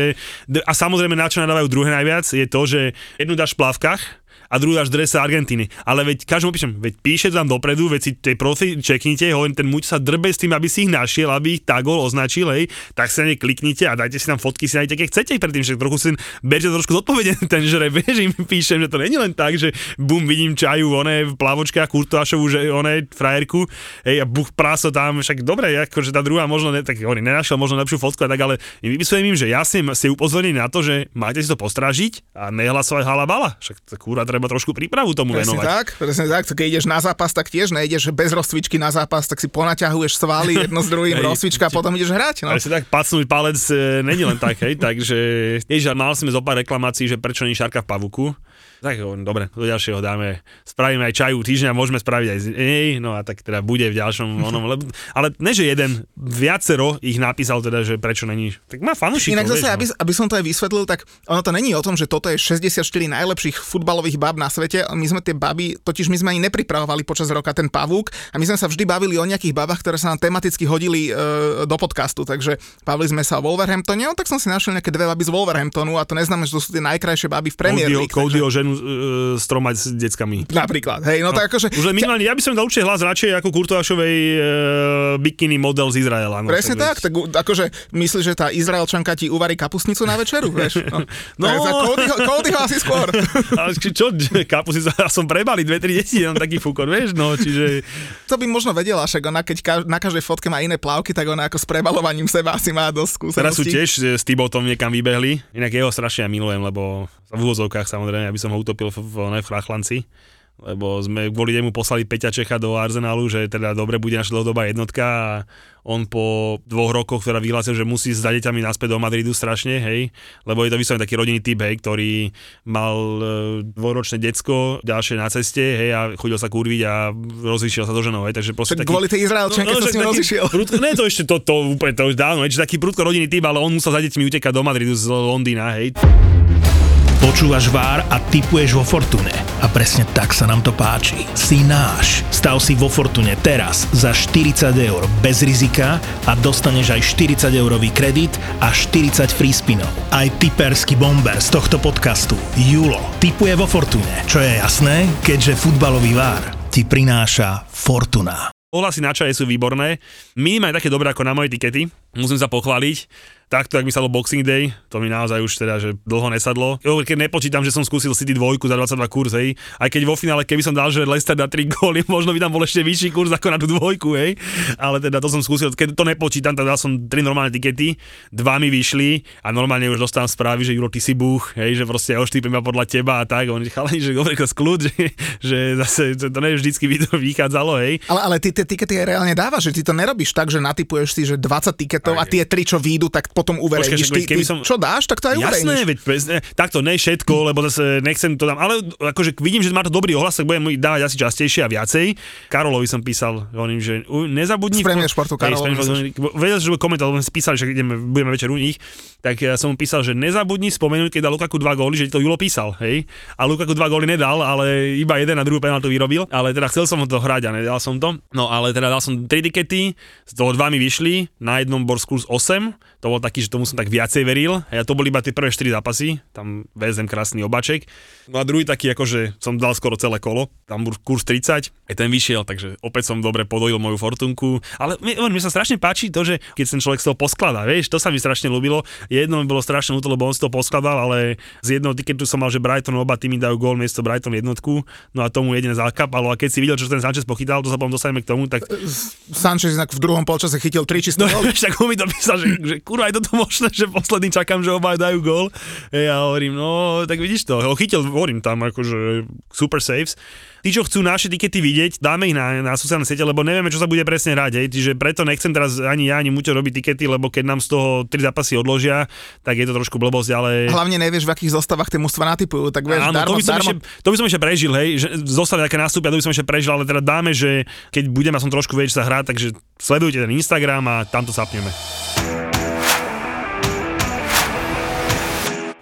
a samozrejme na čo nadávajú druhé najviac, je to, že jednu dáš v plavkách, a druhý až drese Argentíny. Ale veď každému píšem, veď píše tam dopredu, veď si tej profil čeknite, hovorím, ten muď sa drbe s tým, aby si ich našiel, aby ich tagol označil, hej, tak sa ne kliknite a dajte si tam fotky, si nájdete, keď chcete, predtým, že trochu si berte trošku zodpovedne *laughs* ten žreb, vieš, im píšem, že to není len tak, že bum, vidím čaju, one v plavočkách, Kurtoášovu, že one frajerku, hej, a buch praso tam, však dobre, akože tá druhá možno, ne, tak on nenašiel možno lepšiu fotku a tak, ale im vypisujem im, že jasne si upozorní na to, že máte si to postrážiť a nehlasovať halabala. Však kúra treba trošku prípravu tomu presne venovať. tak, presne tak. Keď ideš na zápas, tak tiež nejdeš bez rozcvičky na zápas, tak si ponaťahuješ svaly *laughs* jedno s druhým, rozcvička a potom ideš hrať. No. Si tak pacnúť palec e, není len tak, hej, takže ježiš, mal sme zo pár reklamácií, že prečo nie šarka v pavuku. Tak dobre, do ďalšieho dáme, spravíme aj čaju týždňa, môžeme spraviť aj z nej, no a tak teda bude v ďalšom *laughs* onom, lebo, ale ne, že jeden, viacero ich napísal teda, že prečo není, tak má fanúšikov. Inak zase, vieš, no. aby, aby, som to aj vysvetlil, tak ono to není o tom, že toto je 64 najlepších futbalových bab na svete, my sme tie baby, totiž my sme ani nepripravovali počas roka ten pavúk a my sme sa vždy bavili o nejakých babách, ktoré sa nám tematicky hodili e, do podcastu, takže bavili sme sa o Wolverhamptone, no, tak som si našiel nejaké dve baby z Wolverhamptonu a to neznamená, že to sú tie najkrajšie baby v Premier League. Cody, takže... ženu uh, s troma s deckami. Napríklad, hej, no, no tak akože... Už minimálne, ja by som dal určite hlas radšej ako Kurtovašovej uh, bikini model z Izraela. No, Presne tak, tak, tak akože myslíš, že tá Izraelčanka ti uvarí kapusnicu na večeru, vieš? *laughs* No, no. Tak Codyho, Codyho asi skôr. *laughs* Ale čo, kapusnicu, ja som prebali dve, tri deti, on taký fúkon, vieš, no, čiže... To by možno vedela, však ona, keď ka- na každej fotke má iné plavky, tak ona ako s prebalovaním seba asi má dosť skúseností. Teraz sú tiež s Tibotom niekam vybehli, inak jeho strašne ja milujem, lebo v úvozovkách samozrejme, aby som ho utopil v, v, v Frachlanci lebo sme kvôli nemu poslali Peťa Čecha do Arsenalu, že teda dobre bude naša dlhodobá jednotka a on po dvoch rokoch teda vyhlásil, že musí s deťami naspäť do Madridu strašne, hej, lebo je to vyslovene taký rodinný typ, hej, ktorý mal e, dvoročné decko, ďalšie na ceste, hej, a chodil sa kurviť a rozlišiel sa do ženou, hej, takže proste tak taký... kvôli tej Izraelčanke no, no, sa s ním rozišiel. Prudko, ne, to ešte to, to úplne to už dávno, hej, taký prudko rodinný typ, ale on musel za deťmi utekať do Madridu z Londýna, hej. Počúvaš Vár a typuješ vo Fortune. A presne tak sa nám to páči. Si náš. Stav si vo Fortune teraz za 40 eur bez rizika a dostaneš aj 40 eurový kredit a 40 free spinov. Aj typerský bomber z tohto podcastu, Julo, typuje vo Fortune. Čo je jasné, keďže futbalový Vár ti prináša Fortuna. Ohlasy na čaje sú výborné. Minimálne také dobré ako na moje tikety. Musím sa pochváliť takto, ak by sa Boxing Day, to mi naozaj už teda, že dlho nesadlo. Keď nepočítam, že som skúsil City dvojku za 22 kurz, hej. Aj keď vo finále, keby som dal, že Leicester na 3 góly, *laughs* možno by tam bol ešte vyšší kurz ako na tú dvojku, hej. Ale teda to som skúsil, keď to nepočítam, tak dal som 3 normálne tikety, dva mi vyšli a normálne už dostávam správy, že Juro, ty si buch, hej, že proste ja oštípim podľa teba a tak. Oni chalani, že dobre, skľud, *laughs* že, že zase to ne vždycky by to vychádzalo, hej. Ale, ale ty tie tikety reálne dávaš, že ty to nerobíš tak, že natypuješ si, že 20 tiketov a tie tri, čo výjdu, tak potom uverejníš. Počkaj, Ty, keby som- čo dáš, tak to aj Jasné, veď presne, takto, ne všetko, lebo zase nechcem to tam, ale akože vidím, že má to dobrý ohlas, tak budem dávať asi častejšie a viacej. Karolovi som písal, hovorím, že nezabudni... Z Premier Športu, Hej, Karol, z Premier Športu, Vedel, že bude komentovať, lebo sme si písali, že ideme, budeme večer u nich, tak ja som mu písal, že nezabudni spomenúť, keď dal Lukaku dva góly, že to Julo písal, hej. A Lukaku dva góly nedal, ale iba jeden a druhú penaltu vyrobil, ale teda chcel som ho to hrať a nedal som to. No ale teda dal som tri tikety, z toho dva mi vyšli, na jednom bol skús 8, to bol taký, že tomu som tak viacej veril. A ja to boli iba tie prvé 4 zápasy, tam VSM krásny obaček. No a druhý taký, akože som dal skoro celé kolo, tam bol kurz 30, aj ten vyšiel, takže opäť som dobre podojil moju fortunku. Ale mne, mne sa strašne páči to, že keď ten človek z toho poskladá, vieš, to sa mi strašne ľúbilo. Jedno mi bolo strašne ľúto, lebo on z toho poskladal, ale z jedného tiketu som mal, že Brighton oba týmy dajú gól miesto Brighton jednotku, no a tomu jedine zakapalo. A keď si videl, čo ten Sanchez pochytal, to sa potom dostaneme k tomu, tak Sanchez v druhom polčase chytil tri čisté No, góly. *laughs* on mi to písal, že, že kurva, je toto možné, že posledný čakám, že oba dajú gól. Ja hovorím, no, tak vidíš to, ho chytil, hovorím tam, akože super saves. Tí, čo chcú naše tikety vidieť, dáme ich na, na sociálne siete, lebo nevieme, čo sa bude presne hrať, hej. Čiže preto nechcem teraz ani ja, ani Muťo robiť tikety, lebo keď nám z toho tri zápasy odložia, tak je to trošku blbosť, ale... Hlavne nevieš, v akých zostavách tie mužstva natypujú, tak vieš, Áno, darmo, to by, som darmo, ešte, to by som ešte prežil, hej, že zostali aké nástupy, to by som ešte prežil, ale teda dáme, že keď budeme som trošku vedieť sa hrať, takže sledujte ten Instagram a tam to zapneme.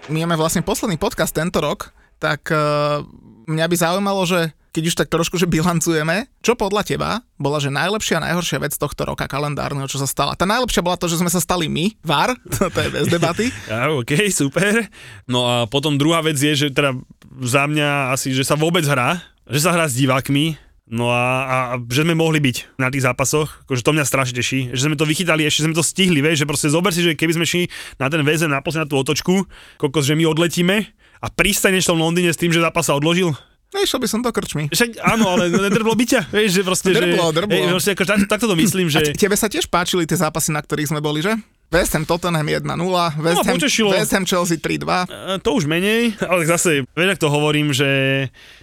My máme vlastne posledný podcast tento rok, tak uh, mňa by zaujímalo, že keď už tak trošku, že bilancujeme, čo podľa teba bola, že najlepšia a najhoršia vec tohto roka kalendárneho, čo sa stala? Tá najlepšia bola to, že sme sa stali my, VAR, *laughs* to je bez debaty. *laughs* OK, super. No a potom druhá vec je, že teda za mňa asi, že sa vôbec hrá, že sa hrá s divákmi, No a, a, a že sme mohli byť na tých zápasoch, akože to mňa strašne teší, že sme to vychytali, ešte sme to stihli, vieš, že proste zober si, že keby sme šli na ten väzen na na tú otočku, kokos, že my odletíme a pristaneš v tom Londýne s tým, že zápas sa odložil, No išiel by som do krčmy. však áno, ale nedrblo by ťa, vieš, že proste, Drblo, že, drblo. Hej, proste, ako, tak, takto to *clears throat* myslím, že... Tebe sa tiež páčili tie zápasy, na ktorých sme boli, že? West Ham Tottenham 1-0, West, No, Ham. West Ham Chelsea 3-2. E, To už menej, ale zase, vieš, to hovorím, že...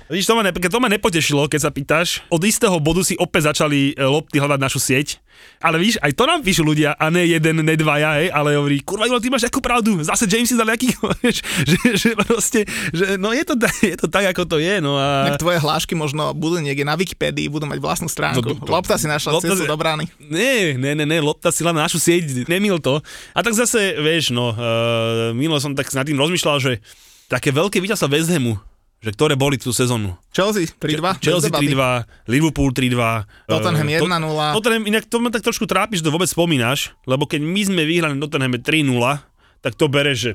Vidíš, to ma, ne, to ma nepotešilo, keď sa pýtaš. Od istého bodu si opäť začali e, lopty hľadať našu sieť. Ale víš, aj to nám píšu ľudia, a ne jeden, ne dvaja, hej, ale hovorí, kurva, Julo, ty máš akú pravdu, zase James si dal aký, *laughs* vieš, že, že, proste, že no je to, *laughs* je to tak, ako to je, no a... Tak tvoje hlášky možno budú niekde na Wikipédii, budú mať vlastnú stránku. No, to- to- Lopta si našla Lopta cestu si- do brány. Nie, ne, ne, ne, lopta si len na našu sieť, nemil to. A tak zase, vieš, no, uh, minule som tak nad tým rozmýšľal, že také veľké víťazstva West Hamu, že ktoré boli tú sezónu. Chelsea 3-2. Chelsea bez debaty. 3-2, Liverpool 3-2. Tottenham eh, 1-0. Tottenham, inak to ma tak trošku trápi, že to vôbec spomínaš, lebo keď my sme vyhrali na Tottenhame 3-0, tak to bereš, že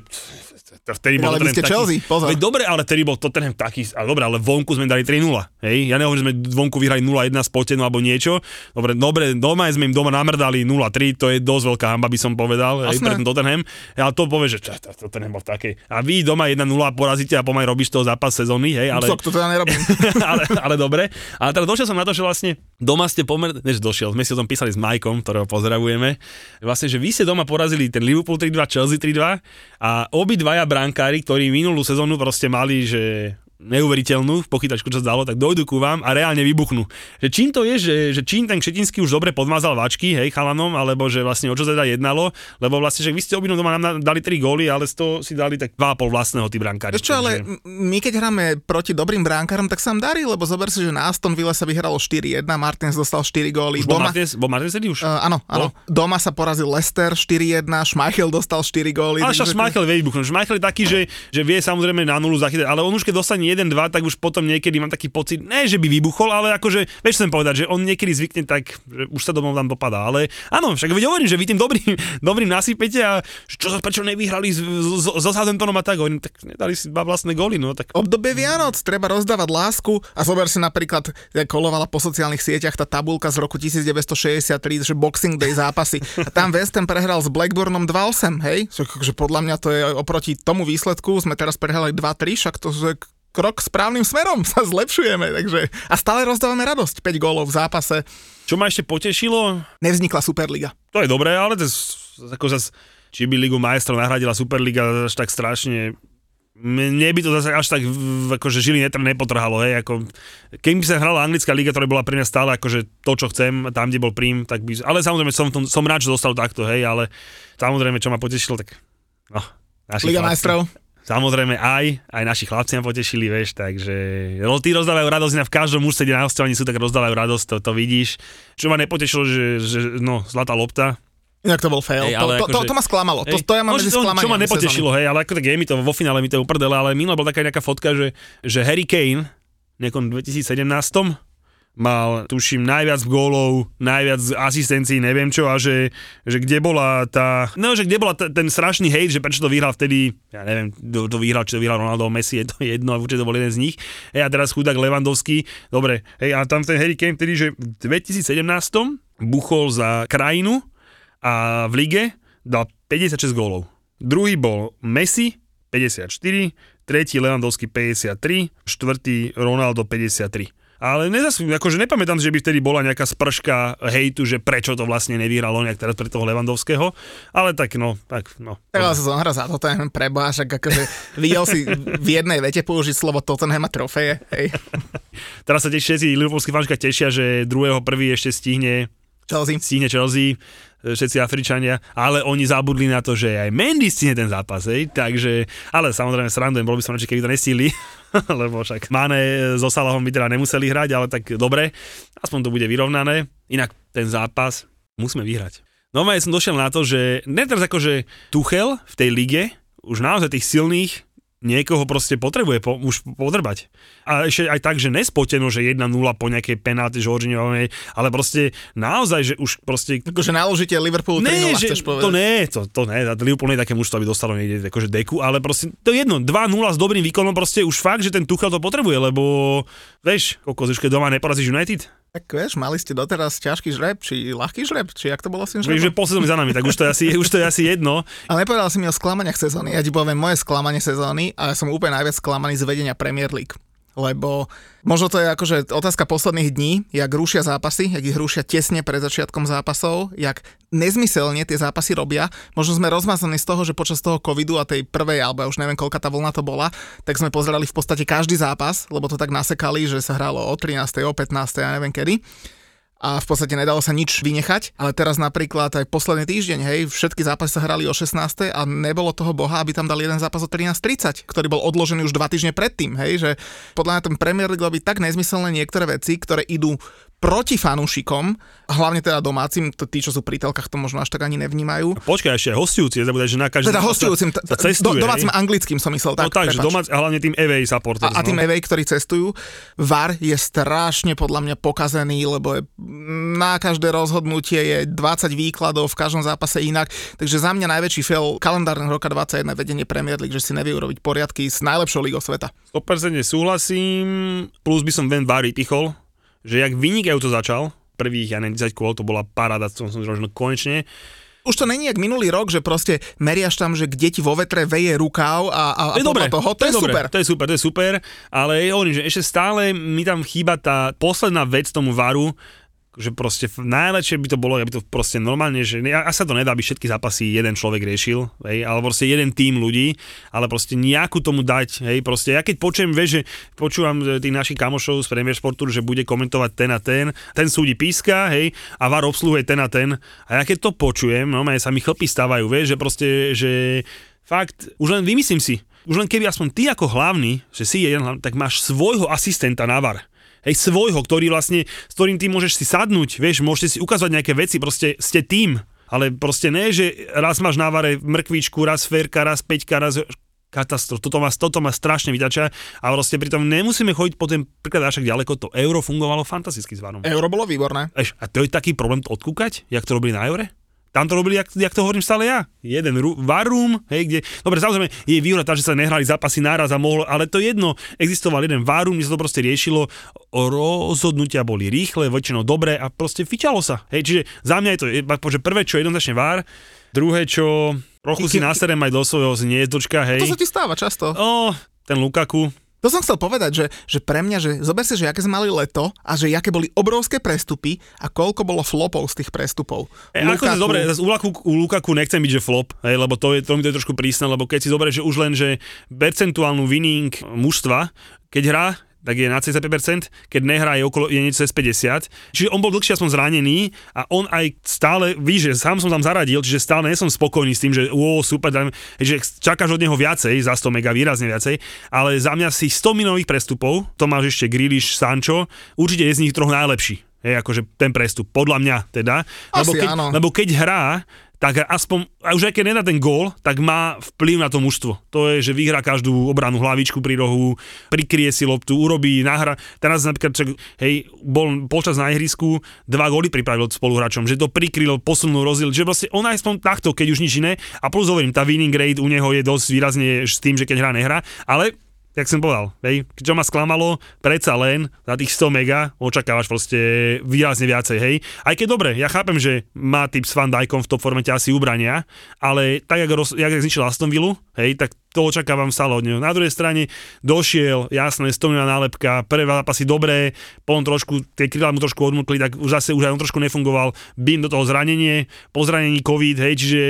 vtedy bol Ale vy ste taký, Chelsea, pozor. Veď dobre, ale vtedy bol Tottenham taký, ale dobre, ale vonku sme dali 3-0, hej? Ja nehovorím, že sme vonku vyhrali 0-1 s Potenu alebo niečo. Dobre, dobre, doma sme im doma namrdali 0-3, to je dosť veľká hamba, by som povedal, hej, Jasné. pre ten Tottenham. Ale to povie, že čo, to- Tottenham bol taký. A vy doma 1-0 porazíte a pomaly robíš toho zápas sezóny, hej, ale... Ale... to teda nerobím. *laughs* ale, ale dobre. Ale teda došiel som na to, že vlastne doma ste pomer... Než došiel, sme si o tom písali s Majkom, ktorého pozdravujeme. Vlastne, že vy ste doma porazili ten Liverpool 3-2, Chelsea 3-2 a obidvaja brankári, ktorí minulú sezónu proste mali, že neuveriteľnú pochytačku, čo sa zdalo, tak dojdu ku vám a reálne vybuchnú. Že čím to je, že, že čím ten Kšetinský už dobre podmazal váčky, hej, chalanom, alebo že vlastne o čo teda jednalo, lebo vlastne, že vy ste obidvom doma nám dali 3 góly, ale z toho si dali tak 2,5 vlastného tí brankári. Čo, ale my keď hráme proti dobrým bránkarom, tak sa nám darí, lebo zober si, že na Aston Villa sa vyhralo 4-1, Martins dostal 4 góly. Už bol Doma, bol Martinez tedy už? Uh, áno, áno. Doma sa porazil Leicester 4-1, Schmeichel dostal 4 góly. Ale takže- Schmeichel vie vybuchnúť. Schmeichel je taký, že, že vie samozrejme na nulu zachytať, ale on už keď dostane 1-2, tak už potom niekedy mám taký pocit, ne, že by vybuchol, ale akože, vieš, chcem povedať, že on niekedy zvykne tak, že už sa domov tam dopadá. Ale áno, však veď hovorím, že vy tým dobrým, *laughs* dobrým nasypete a čo sa prečo nevyhrali so Southamptonom a tak, hovorím, tak nedali si dva vlastné góly, no tak Obdobie Vianoc, treba rozdávať lásku a zober si napríklad, kolovala po sociálnych sieťach tá tabulka z roku 1963, že Boxing Day zápasy. A tam *laughs* West Ham prehral s Blackburnom 2-8, hej? Že, že podľa mňa to je oproti tomu výsledku, sme teraz prehrali 2-3, však to je krok správnym smerom, *laughs* sa zlepšujeme, takže a stále rozdávame radosť, 5 gólov v zápase, čo ma ešte potešilo, nevznikla Superliga. to je dobré, ale to ako zas, či by Ligu majstrov nahradila Superliga až tak strašne mne by to zase až tak akože žili netr nepotrhalo, hej, ako keď by sa hrala anglická liga, ktorá bola pre mňa stále akože to, čo chcem, tam, kde bol prím, tak by, ale samozrejme som, tom, som rád, že dostal takto, hej, ale samozrejme, čo ma potešilo, tak no, Liga majstrov. Samozrejme aj, aj naši chlapci ma potešili, vieš, takže tí rozdávajú radosť, v každom mužstve, kde na hostovaní sú, tak rozdávajú radosť, to, to vidíš. Čo ma nepotešilo, že, že no, zlatá lopta, Inak to bol fail. Hej, to, ale to, to, akože- to, ma sklamalo. To, Hej. to ja mám No, medzi to- Čo ma nepotešilo, sezóny. hej, ale ako tak je mi to vo finále mi to uprdele, ale minule bola taká nejaká fotka, že, že Harry Kane nejakom 2017 mal, tuším, najviac gólov, najviac asistencií, neviem čo, a že, že kde bola tá, no, že kde bola t- ten strašný hejt, že prečo to vyhral vtedy, ja neviem, kto to vyhral, či to vyhral Ronaldo, Messi, je to jedno, určite to bol jeden z nich. Hej, a teraz chudák Levandovský, dobre, hej, a tam ten Harry Kane vtedy, že v 2017 buchol za krajinu a v lige dal 56 gólov. Druhý bol Messi, 54, tretí Lewandowski 53, štvrtý Ronaldo 53. Ale nezas, akože nepamätám, že by vtedy bola nejaká sprška hejtu, že prečo to vlastne nevyhralo nejak teraz pre toho Lewandowského, ale tak no, tak no. Ale sa zohra za to, ten preboha, však akože videl si v jednej vete použiť slovo Tottenham a trofeje, hej. *laughs* Teraz sa tiež všetci Liverpoolskí fanška tešia, že druhého prvý ešte stihne Chelsea. stihne Chelsea, e, všetci Afričania, ale oni zabudli na to, že aj Mendy stihne ten zápas, hej, takže, ale samozrejme srandujem, bol by som radšej, keby to nestihli, *laughs* lebo však Mane so Salahom by teda nemuseli hrať, ale tak dobre, aspoň to bude vyrovnané, inak ten zápas musíme vyhrať. No ja som došiel na to, že ne teraz akože Tuchel v tej lige, už naozaj tých silných niekoho proste potrebuje po, už podrbať. A ešte aj tak, že nespoteno, že 1-0 po nejakej penalty Žoržiňovej, ale proste naozaj, že už proste Akože naložite Liverpoolu 3-0, Ne, že chceš povedať. to ne, to, to ne, Liverpool nie je také mužstvo, aby dostalo niekde akože deku, ale proste to je jedno, 2-0 s dobrým výkonom, proste už fakt, že ten Tuchel to potrebuje, lebo vieš, koľko už keď doma neporazíš United, Tak vieš, mali ste doteraz ťažký žreb, či ľahký žreb, či jak to bolo s tým vieš, že žrebom? po sezóne za nami, tak už to je asi, už to je asi jedno. Ale nepovedal si mi o sklamaniach sezóny. Ja ti poviem moje sklamanie sezóny a ja som úplne najviac sklamaný z vedenia Premier League. Lebo možno to je akože otázka posledných dní, jak rušia zápasy, jak ich rušia tesne pred začiatkom zápasov, jak nezmyselne tie zápasy robia. Možno sme rozmazaní z toho, že počas toho covidu a tej prvej, alebo ja už neviem, koľka tá vlna to bola, tak sme pozerali v podstate každý zápas, lebo to tak nasekali, že sa hralo o 13., o 15., ja neviem kedy a v podstate nedalo sa nič vynechať, ale teraz napríklad aj posledný týždeň, hej, všetky zápasy sa hrali o 16. a nebolo toho boha, aby tam dali jeden zápas o 13.30, ktorý bol odložený už dva týždne predtým, hej, že podľa mňa ten Premier League robí tak nezmyselné niektoré veci, ktoré idú proti fanúšikom, hlavne teda domácim, tí, čo sú pri telkách, to možno až tak ani nevnímajú. Počkaj ešte, aj hostujúci, nezabúdaj, že na každý Teda hostujúcim, sa, sa cestuje, do, domácim anglickým som myslel, No tak, tak, že prepáč. domác, a hlavne tým away supporters. A, a tým no. EVA, ktorí cestujú, VAR je strašne podľa mňa pokazený, lebo je, na každé rozhodnutie je 20 výkladov, v každom zápase inak. Takže za mňa najväčší fail kalendárneho roka 21 vedenie Premier League, že si nevie urobiť poriadky s najlepšou ligou sveta. 100% súhlasím, plus by som ven VAR vypichol, že jak vynikajúco začal, prvých, ja neviem, 10 kôl, to bola paráda, som som že konečne, Už to není jak minulý rok, že proste meriaš tam, že kde ti vo vetre veje rukáv a, a, a to je podľa toho, to, je, dobré, super. To je super, to je super, ale hovorím, že ešte stále mi tam chýba tá posledná vec tomu varu, že proste najlepšie by to bolo, aby to proste normálne, že ne- a sa to nedá, aby všetky zápasy jeden človek riešil, hej, ale proste jeden tým ľudí, ale proste nejakú tomu dať, hej, proste ja keď počujem, vieš, že počúvam tých našich kamošov z Premier Sportu, že bude komentovať ten a ten, ten súdi píska, hej, a VAR obsluhuje ten a ten, a ja keď to počujem, no sa mi chlpy stávajú, vieš, že proste, že fakt, už len vymyslím si, už len keby aspoň ty ako hlavný, že si jeden hlavný, tak máš svojho asistenta na VAR. Hej, svojho, ktorý vlastne, s ktorým ty môžeš si sadnúť, vieš, môžete si ukázať nejaké veci, proste ste tým. Ale proste ne, že raz máš na vare mrkvičku, raz férka, raz peťka, raz katastrof. Toto ma, toto ma strašne vyťača a proste pritom nemusíme chodiť po ten príklad až tak ďaleko. To euro fungovalo fantasticky s varom. Euro bolo výborné. Eš, a to je taký problém to odkúkať, jak to robili na eure? Tam to robili, jak, jak to hovorím stále ja. Jeden ru, room, hej, kde... Dobre, samozrejme, je výhoda tá, že sa nehrali zápasy naraz a mohlo, ale to jedno, existoval jeden room, kde sa to proste riešilo, rozhodnutia boli rýchle, väčšinou dobré a proste fičalo sa. Hej, čiže za mňa je to, že prvé, čo jednoznačne var, druhé, čo trochu si naserem aj do svojho hniezdočka, hej. To sa ti stáva často. O, ten Lukaku, To som chcel povedať, že, že pre mňa, že zober si, že aké sme mali leto a že aké boli obrovské prestupy a koľko bolo flopov z tých prestupov. E, ako si dobre, zase u, Lukaku, u Lukaku nechcem byť, že flop, hej, lebo to, je, to mi to je trošku prísne, lebo keď si dobre, že už len, že percentuálnu winning mužstva, keď hrá, tak je na 35%, keď nehrá je, okolo, je niečo cez 50. Čiže on bol dlhšie aspoň zranený a on aj stále, ví, že sám som tam zaradil, čiže stále nie som spokojný s tým, že ó, super, dám, že čakáš od neho viacej, za 100 mega výrazne viacej, ale za mňa si 100 minových prestupov, to máš ešte Grealish, Sancho, určite je z nich troch najlepší. Hej, akože ten prestup, podľa mňa teda. Asi lebo, keď, áno. lebo keď hrá, tak aspoň, už aj keď nedá ten gól, tak má vplyv na to mužstvo. To je, že vyhrá každú obranu hlavičku pri rohu, prikrie si loptu, urobí, nahra. Teraz napríklad, čak, hej, bol počas na ihrisku, dva góly pripravil spoluhráčom, že to prikryl, posunul, rozdiel, že proste on aspoň takto, keď už nič iné. A plus hovorím, tá winning rate u neho je dosť výrazne s tým, že keď hrá, nehrá, ale jak som povedal, hej, čo ma sklamalo, predsa len za tých 100 mega očakávaš proste výrazne viacej, hej. Aj keď dobre, ja chápem, že má typ s Van Dijkom v top forme ťa asi ubrania, ale tak, jak, roz, jak zničil Aston Villa, hej, tak to očakávam stále od neho. Na druhej strane došiel, jasné, 100 milióna nálepka, prvé zápasy dobré, potom trošku, tie krídla mu trošku odmutli, tak už zase už aj on trošku nefungoval, bím do toho zranenie, po zranení COVID, hej, čiže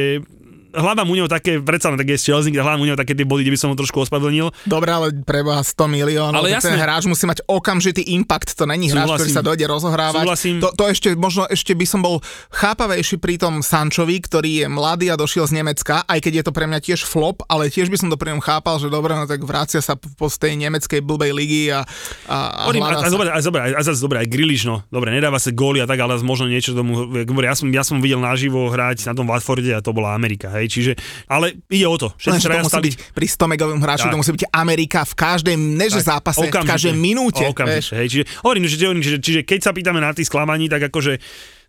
hľadám u neho také, predsa len také Chelsea, hľadám u neho také tie body, kde by som ho trošku ospravedlnil. Dobre, ale preboha 100 miliónov, Ale ale ten hráč musí mať okamžitý impact, to není hráč, ktorý Súhlasím. sa dojde rozohrávať. Súhlasím. To, to ešte, možno ešte by som bol chápavejší pri tom Sančovi, ktorý je mladý a došiel z Nemecka, aj keď je to pre mňa tiež flop, ale tiež by som to pri ňom chápal, že dobre, no tak vracia sa po z tej nemeckej blbej ligy a, a, a hľadá a, a, dobre, a, dobre, a zase dobre, aj Griliš, no, dobre, nedáva sa góly a tak, ale možno niečo tomu, ja som, ja som videl naživo hrať na tom Watforde a to bola Amerika, hej, čiže, ale ide o to, Len, všetci že to musí stali, byť pri 100 megovom hráču, Tak. to musí byť Amerika v každej, neže Tak, zápase, v okamžite. každej minúte. Okamžite, hej, čiže, hovorím, že, že, že, čiže keď sa pýtame na tých sklamaní, tak akože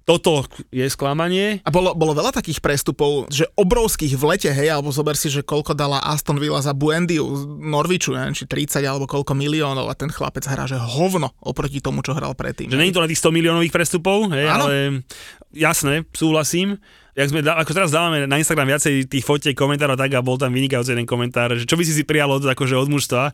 toto je sklamanie, A bolo, bolo veľa takých prestupov, že obrovských v lete, hej, alebo zober si, že koľko dala Aston Villa za Buendiu z Norviču, neviem, či 30 alebo koľko miliónov a ten chlapec hrá, že hovno oproti tomu, čo hral predtým. že není to na tých 100 miliónových prestupov, hej, Áno. ale jasné, súhlasím. Jak sme, ako teraz dávame na Instagram viacej tých fotiek, komentárov tak a bol tam vynikajúci jeden komentár, že čo by si si prijal od, akože od mužstva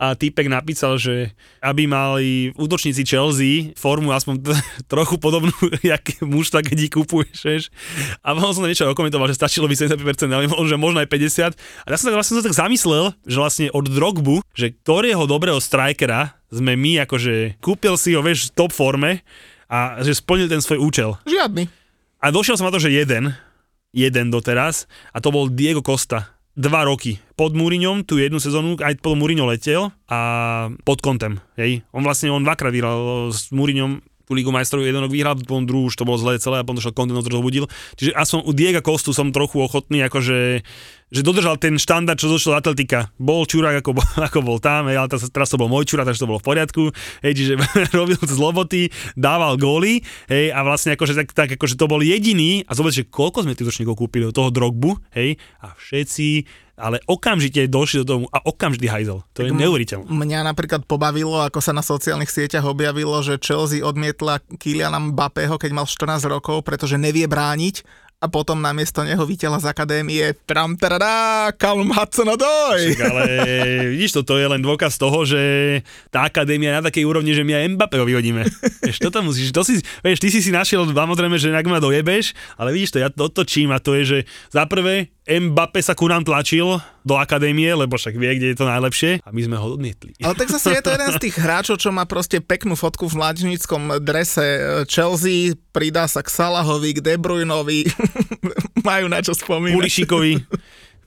a týpek napísal, že aby mali útočníci Chelsea formu aspoň t- *laughs* trochu podobnú, *laughs* jak mužstva, keď ich kupuješ, vieš. A potom som niečo okomentoval, že stačilo by 75%, ale že možno aj 50%. A ja som sa vlastne tak zamyslel, že vlastne od Drogbu, že ktorého dobrého strikera sme my akože kúpil si ho, vieš, v top forme a že splnil ten svoj účel. Žiadny. A došiel som na to, že jeden, jeden doteraz, a to bol Diego Costa. Dva roky. Pod Múriňom, tú jednu sezónu, aj pod Múriňom letel a pod kontem. Hej. On vlastne, on dvakrát vyhral s Múriňom tú Ligu majstrov jeden rok vyhral, potom druhú už to bolo zlé celé a potom došiel to zobudil. Čiže aspoň u Diega Kostu som trochu ochotný, akože že dodržal ten štandard, čo došiel Atletika. Bol čurák, ako bol, *laughs* ako bol tam, hej, ale teraz, teraz to bol môj čurák, takže to bolo v poriadku. Hej, čiže *laughs* robil z loboty, dával góly, hej, a vlastne akože tak, tak akože to bol jediný, a zober, že koľko sme tých útočníkov kúpili do toho drogbu, hej, a všetci, ale okamžite došli do tomu a okamžitý hajzel. To je neuveriteľné. Mňa napríklad pobavilo, ako sa na sociálnych sieťach objavilo, že Chelsea odmietla Kyliana Mbappého, keď mal 14 rokov, pretože nevie brániť a potom namiesto neho vytiahla z akadémie tram taradá, Callum hudson ale *laughs* vidíš to, to je len dôkaz toho, že tá akadémia je na takej úrovni, že my aj Mbappého vyhodíme. *laughs* Vieš, toto musíš, to si, vieš, ty si si našiel, samozrejme, že ak ma dojebeš, ale vidíš to, ja to otočím a to je, že za prvé Mbappé sa ku nám tlačil do akadémie, lebo však vie, kde je to najlepšie a my sme ho odmietli. Ale tak zase je to jeden z tých *laughs* hráčov, čo má proste peknú fotku v mladžníckom drese Chelsea, pridá sa k Salahovi, k De Bruynovi, *laughs* majú na čo spomínať. Pulišikovi.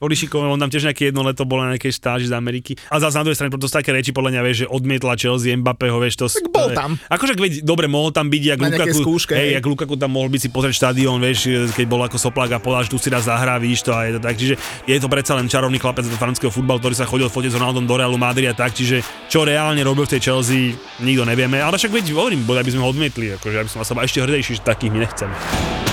Pulišikovi, on tam tiež nejaké jedno leto bol na nejakej stáži z Ameriky. A zase na druhej strane, preto také reči podľa mňa, vieš, že odmietla Chelsea Mbappého, vieš, to... Tak bol je- tam. Akože, veď, dobre, mohol tam byť, jak Na Lukaku, skúške, hej, jak Lukaku tam mohol byť si pozrieť štadión, vieš, keď bol ako soplák a povedal, že tu si raz zahrá, víš to a je to tak. Čiže je to predsa len čarovný chlapec do francúzského futbalu, ktorý sa chodil fotiť s Ronaldom do Realu Madrid a tak, čiže čo reálne robil v tej Chelsea, nikto nevieme. Ale však veď hovorím, bodaj by sme ho odmietli, akože aby som seba ešte hrdejší, že takých my nechceme.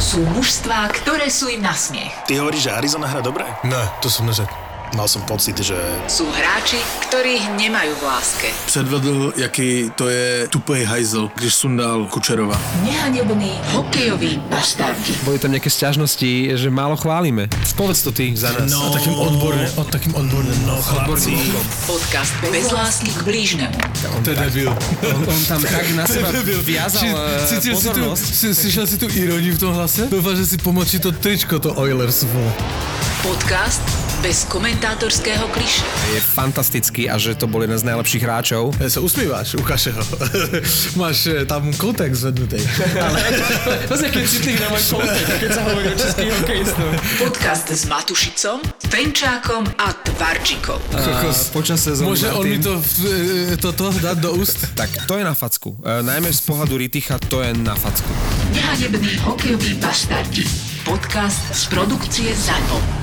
Sú mužstvá, ktoré sú im na smiech. Ty hovoríš, že Arizona hra dobre? Ne, to som neřekl. Mal som pocit, že Sú hráči, ktorých nemajú v láske. předvedl, jaký to je tupej hajzel, když sundal Kučerova. Nehanební hokejoví bastardi. Boli tam nejaké sťažnosti, že málo chválime. Povedz to ty za nás. No, a takým odborným, o takým odborným. No chlapci, Podcast bez lásky k blížnemu. To je debil. On, on tam tak na seba viazal eh, Cítil si tu, pozornosť. si, slyšel si tu iróniu v tom hlase? Dúfam, že si pomočí to tričko, to Oilers. Podcast bez komentátorského kliše. Je fantastický a že to bol jeden z najlepších hráčov. Ja sa usmíváš, ukáže ho. *laughs* Máš eh, tam kontext zvednutý. Pozri, keď citlivý na môj kontek, keď sa hovorí o českých hokejistov. Podcast s Matušicom, Fenčákom a Tvarčikom. Počas sezóny Môže on mi to, eh, toto dať do úst? Tak to je na facku. E, najmä z pohľadu Riticha to je na facku. Nehanební hokejoví bastardi. Podcast z produkcie ZANO.